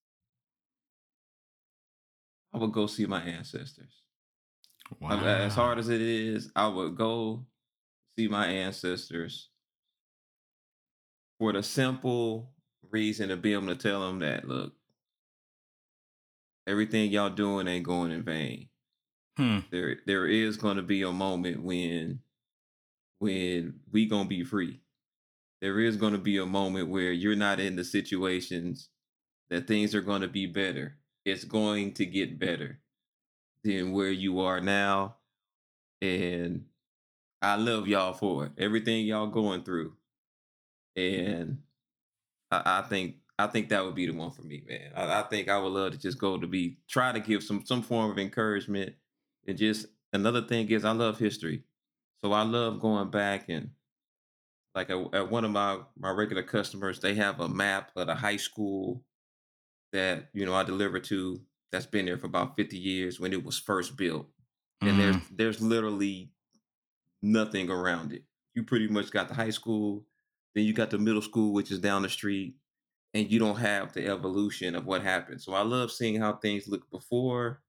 I would go see my ancestors. I- As hard as it is, I would go see my ancestors for the simple reason to be able to tell them that look, everything y'all doing ain't going in vain. Hmm. There, there is going to be a moment when, when we gonna be free. There is going to be a moment where you're not in the situations that things are going to be better. It's going to get better than where you are now. And I love y'all for it. Everything y'all going through. And I, I think I think that would be the one for me, man. I, I think I would love to just go to be try to give some some form of encouragement. And just another thing is I love history. So I love going back and like at, at one of my my regular customers, they have a map of the high school that you know I deliver to that's been there for about 50 years when it was first built. And there's Mhm. there's literally nothing around it. You pretty much got the high school, then you got the middle school, which is down the street, and you don't have the evolution of what happened. So I love seeing how things look before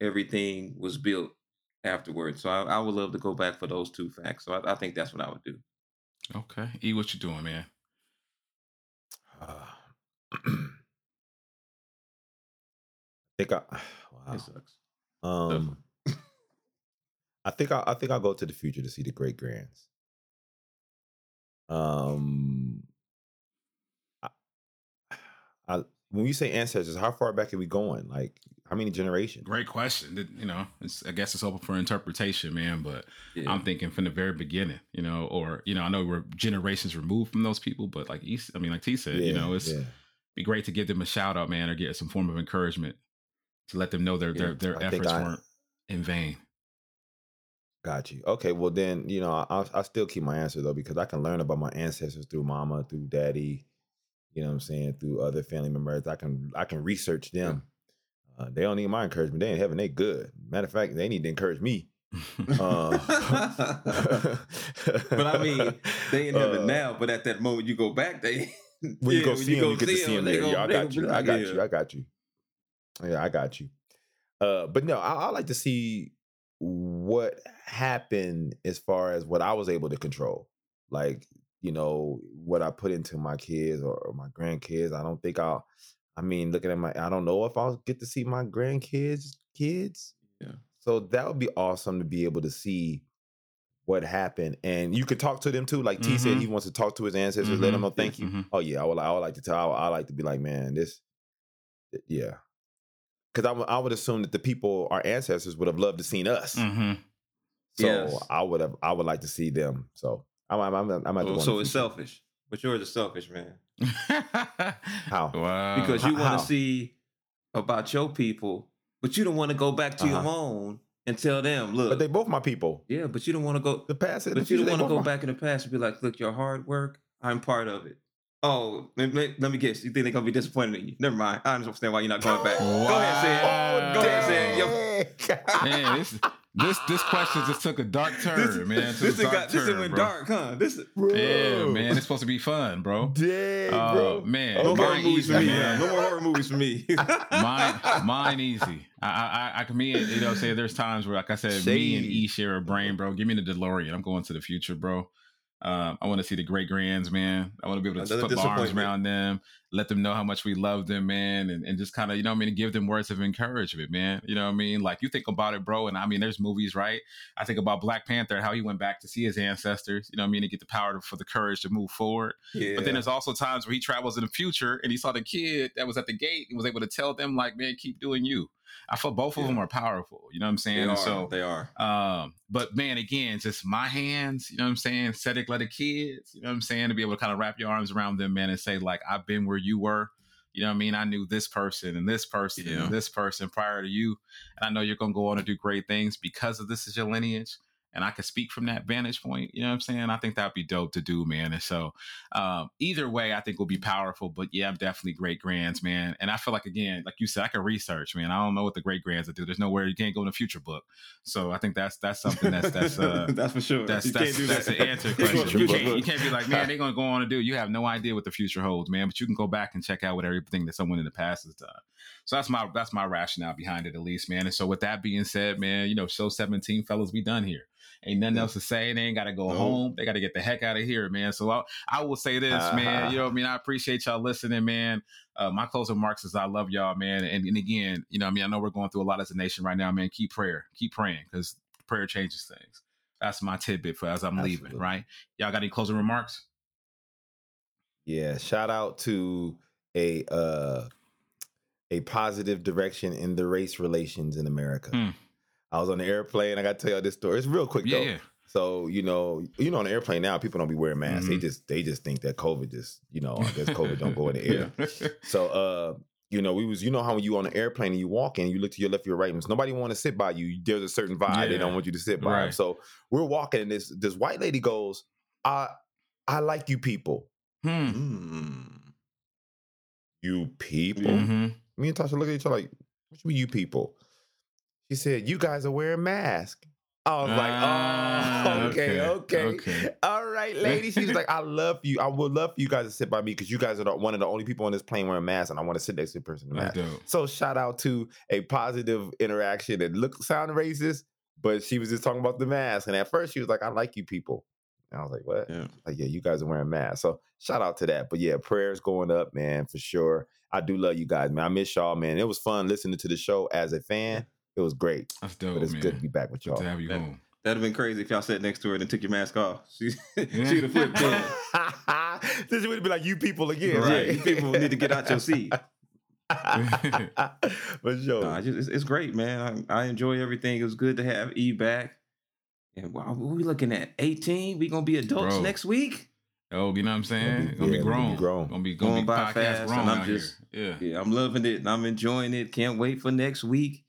everything was built afterwards. So I, I would love to go back for those two facts. So I, I think that's what I would do. Okay. E, what you doing, man? Uh, I think I wow. It sucks. Um, I think I, I think I'll go to the future to see the great grands. Um, I, I when you say ancestors, how far back are we going? Like how many generations? Great question. Th- You know, it's, I guess it's open for interpretation, man. But Yeah. I'm thinking from the very beginning, you know, or you know, I know we're generations removed from those people, but like East, I mean, like T said, you know, it's yeah. be great to give them a shout out, man, or get some form of encouragement to let them know their their their I efforts I- weren't in vain. Got you. Okay, well then, you know, I I still keep my answer though because I can learn about my ancestors through mama, through daddy, you know what I'm saying, through other family members. I can I can research them. Uh, they don't need my encouragement. They in heaven. They good. Matter of fact, they need to encourage me. Uh, but I mean, they in heaven Uh, now. But at that moment, you go back. They When you Yeah, go when see you them, go you get to see them there. Yeah, I got you. I got you. I got you. Yeah, I got you. Uh, but no, I, I like to see what happened as far as what I was able to control. Like, you know, what I put into my kids or, or my grandkids. I don't think I'll. I mean, looking at my, I don't know if I'll get to see my grandkids' kids. Yeah. So that would be awesome to be able to see what happened, and you could talk to them too. Like T said, Mhm. he wants to talk to his ancestors, let them know thank you. Mhm. Oh yeah, I would. I would like to tell. I would like to be like, man, this, yeah, because I, w- I would assume that the people, our ancestors, would have loved to seen us. hmm So Yes. I would have, I would like to see them. So I'm, I'm, I'm, I'm at the Oh, one so it's selfish, but yours is selfish, man. How? Wow. Because you want to see about your people, but you don't want to go back to your Uh-huh. own and tell them, look, But they both my people. yeah, but you don't want to go, The past, and the but you don't want to go my- back in the past and be like, look, your hard work, I'm part of it. Oh, let, let- let me guess. You think they're gonna be disappointed in you? Never mind. I understand why you're not going back. Go ahead, Sam. Go ahead, Sam. Yo, Oh. Man, this this this question just took a dark turn, this, man. Took this a thing dark got this thing went bro. dark, huh? This Bro. Yeah, man, it's supposed to be fun, bro. Dang, Oh uh, bro. man, no Okay. horror mine movies easy, for me. man. No more horror movies for me. mine, mine easy. I, I, I- I can me, you know, say there's times where, like I said, me and E share a brain, bro. Give me the DeLorean. I'm going to the future, bro. Um, I want to see the great grands, man. I want to be able to Another put my arms around them, let them know how much we love them, man, and, and just kind of, you know, what I mean, give them words of encouragement, man. You know what I mean? Like you think about it, bro, and I mean, there's movies, right? I think about Black Panther, how he went back to see his ancestors. You know what I mean? To get the power to, for the courage to move forward. yeah. But then there's also times where he travels in the future and he saw the kid that was at the gate and was able to tell them, like, man, keep doing you. I feel both of them are powerful. You know what I'm saying? they are. so, they are. um, but man, again, just my hands, you know what I'm saying? Aesthetic letter kids, you know what I'm saying? To be able to kind of wrap your arms around them, man, and say, like, I've been where you were. You know what I mean? I knew this person and this person Yeah. and this person prior to you. And I know you're going to go on to do great things because of this is your lineage. And I could speak from that vantage point. You know what I'm saying? I think that'd be dope to do, man. And so, um, either way, I think will be powerful. But yeah, I'm definitely great grands, man. And I feel like again, like you said, I can research, man. I don't know what the great grands will do. There's nowhere you can't go in the future book. So I think that's that's something that's that's uh that's for sure. that's You that's can't do that's that. the answer question. You can't you can't be like, man, they're gonna go on to do. You have no idea what the future holds, man. But you can go back and check out what everything that someone in the past has done. So that's my that's my rationale behind it, at least, man. And so with that being said, man, you know, show 17 fellas, we done here. Ain't nothing else to say. They ain't got to go No. home. They got to get the heck out of here, man. So I, I will say this, man. You know what I mean? I appreciate y'all listening, man. Uh, my closing remarks is I love y'all, man. And, and again, you know I mean? I know we're going through a lot as a nation right now, man. Keep prayer. Keep praying because prayer changes things. That's my tidbit for as I'm leaving, right? Y'all got any closing remarks? Yeah, shout out to a uh a positive direction in the race relations in America. Hmm. I was on the airplane. I got to tell y'all this story. It's real quick Yeah, though. yeah. So you know, you know, on the airplane now, people don't be wearing masks. They Mhm. just they just think that COVID just you know, I guess COVID don't go in the air. So uh, you know, we was you know how when you on the airplane and you walk in, you look to your left, your right, and nobody want to sit by you. There's a certain vibe they don't want you to sit by. Right. So we're walking, and this this white lady goes, "I I like you people, Hmm. Mm. you people." Mhm. Me and Tasha look at each other like, "What you mean, you people?" She said, "You guys are wearing masks." I was Ah, like, "Oh, okay, okay, okay, okay. all right, lady." She was like, "I love you. I would love for you guys to sit by me because you guys are the, one of the only people on this plane wearing masks, and I want to sit next to the person in the mask." So shout out to a positive interaction that looked sound racist, but she was just talking about the mask. And at first she was like, I like you people. And I was like, what? Yeah. Like, yeah, you guys are wearing masks. So shout out to that. But yeah, prayers going up, man, for sure. I do love you guys, man. I miss y'all, man. It was fun listening to the show as a fan. It was great. That's dope, but it's man. good to be back with y'all. to have you That- home. That'd have been crazy if y'all sat next to her and took your mask off. She, she'd have flipped in. this would be like you people again. Right. You people need to get out your seat. For sure. Nah, just, it's, it's great, man. I, I enjoy everything. It was good to have E back. And wow, what we looking at? 18? We gonna be adults Bro. next week? Oh, you know what I'm saying? be- Gonna be yeah, we're gonna grown. be grown. Gonna be gonna Going be by podcast fast, grown and I'm out just- here. Yeah. Yeah, I'm loving it and I'm enjoying it. Can't wait for next week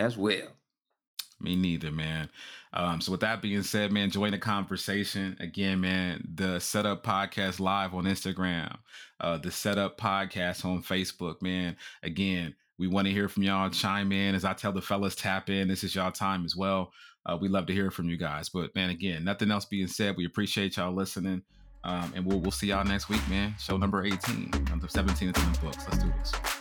as well. Me neither, man. Um, so with that being said, man, join the conversation again, man. The Setup Podcast live on Instagram, uh, the Setup Podcast on Facebook, man. Again, we want to hear from y'all. Chime in as I tell the fellas, tap in. This is y'all time as well. Uh, we love to hear from you guys. But man, again, nothing else being said. We appreciate y'all listening. Um, and we'll we'll see y'all next week, man. Show number 18. Number 17 is in the books. Let's do this.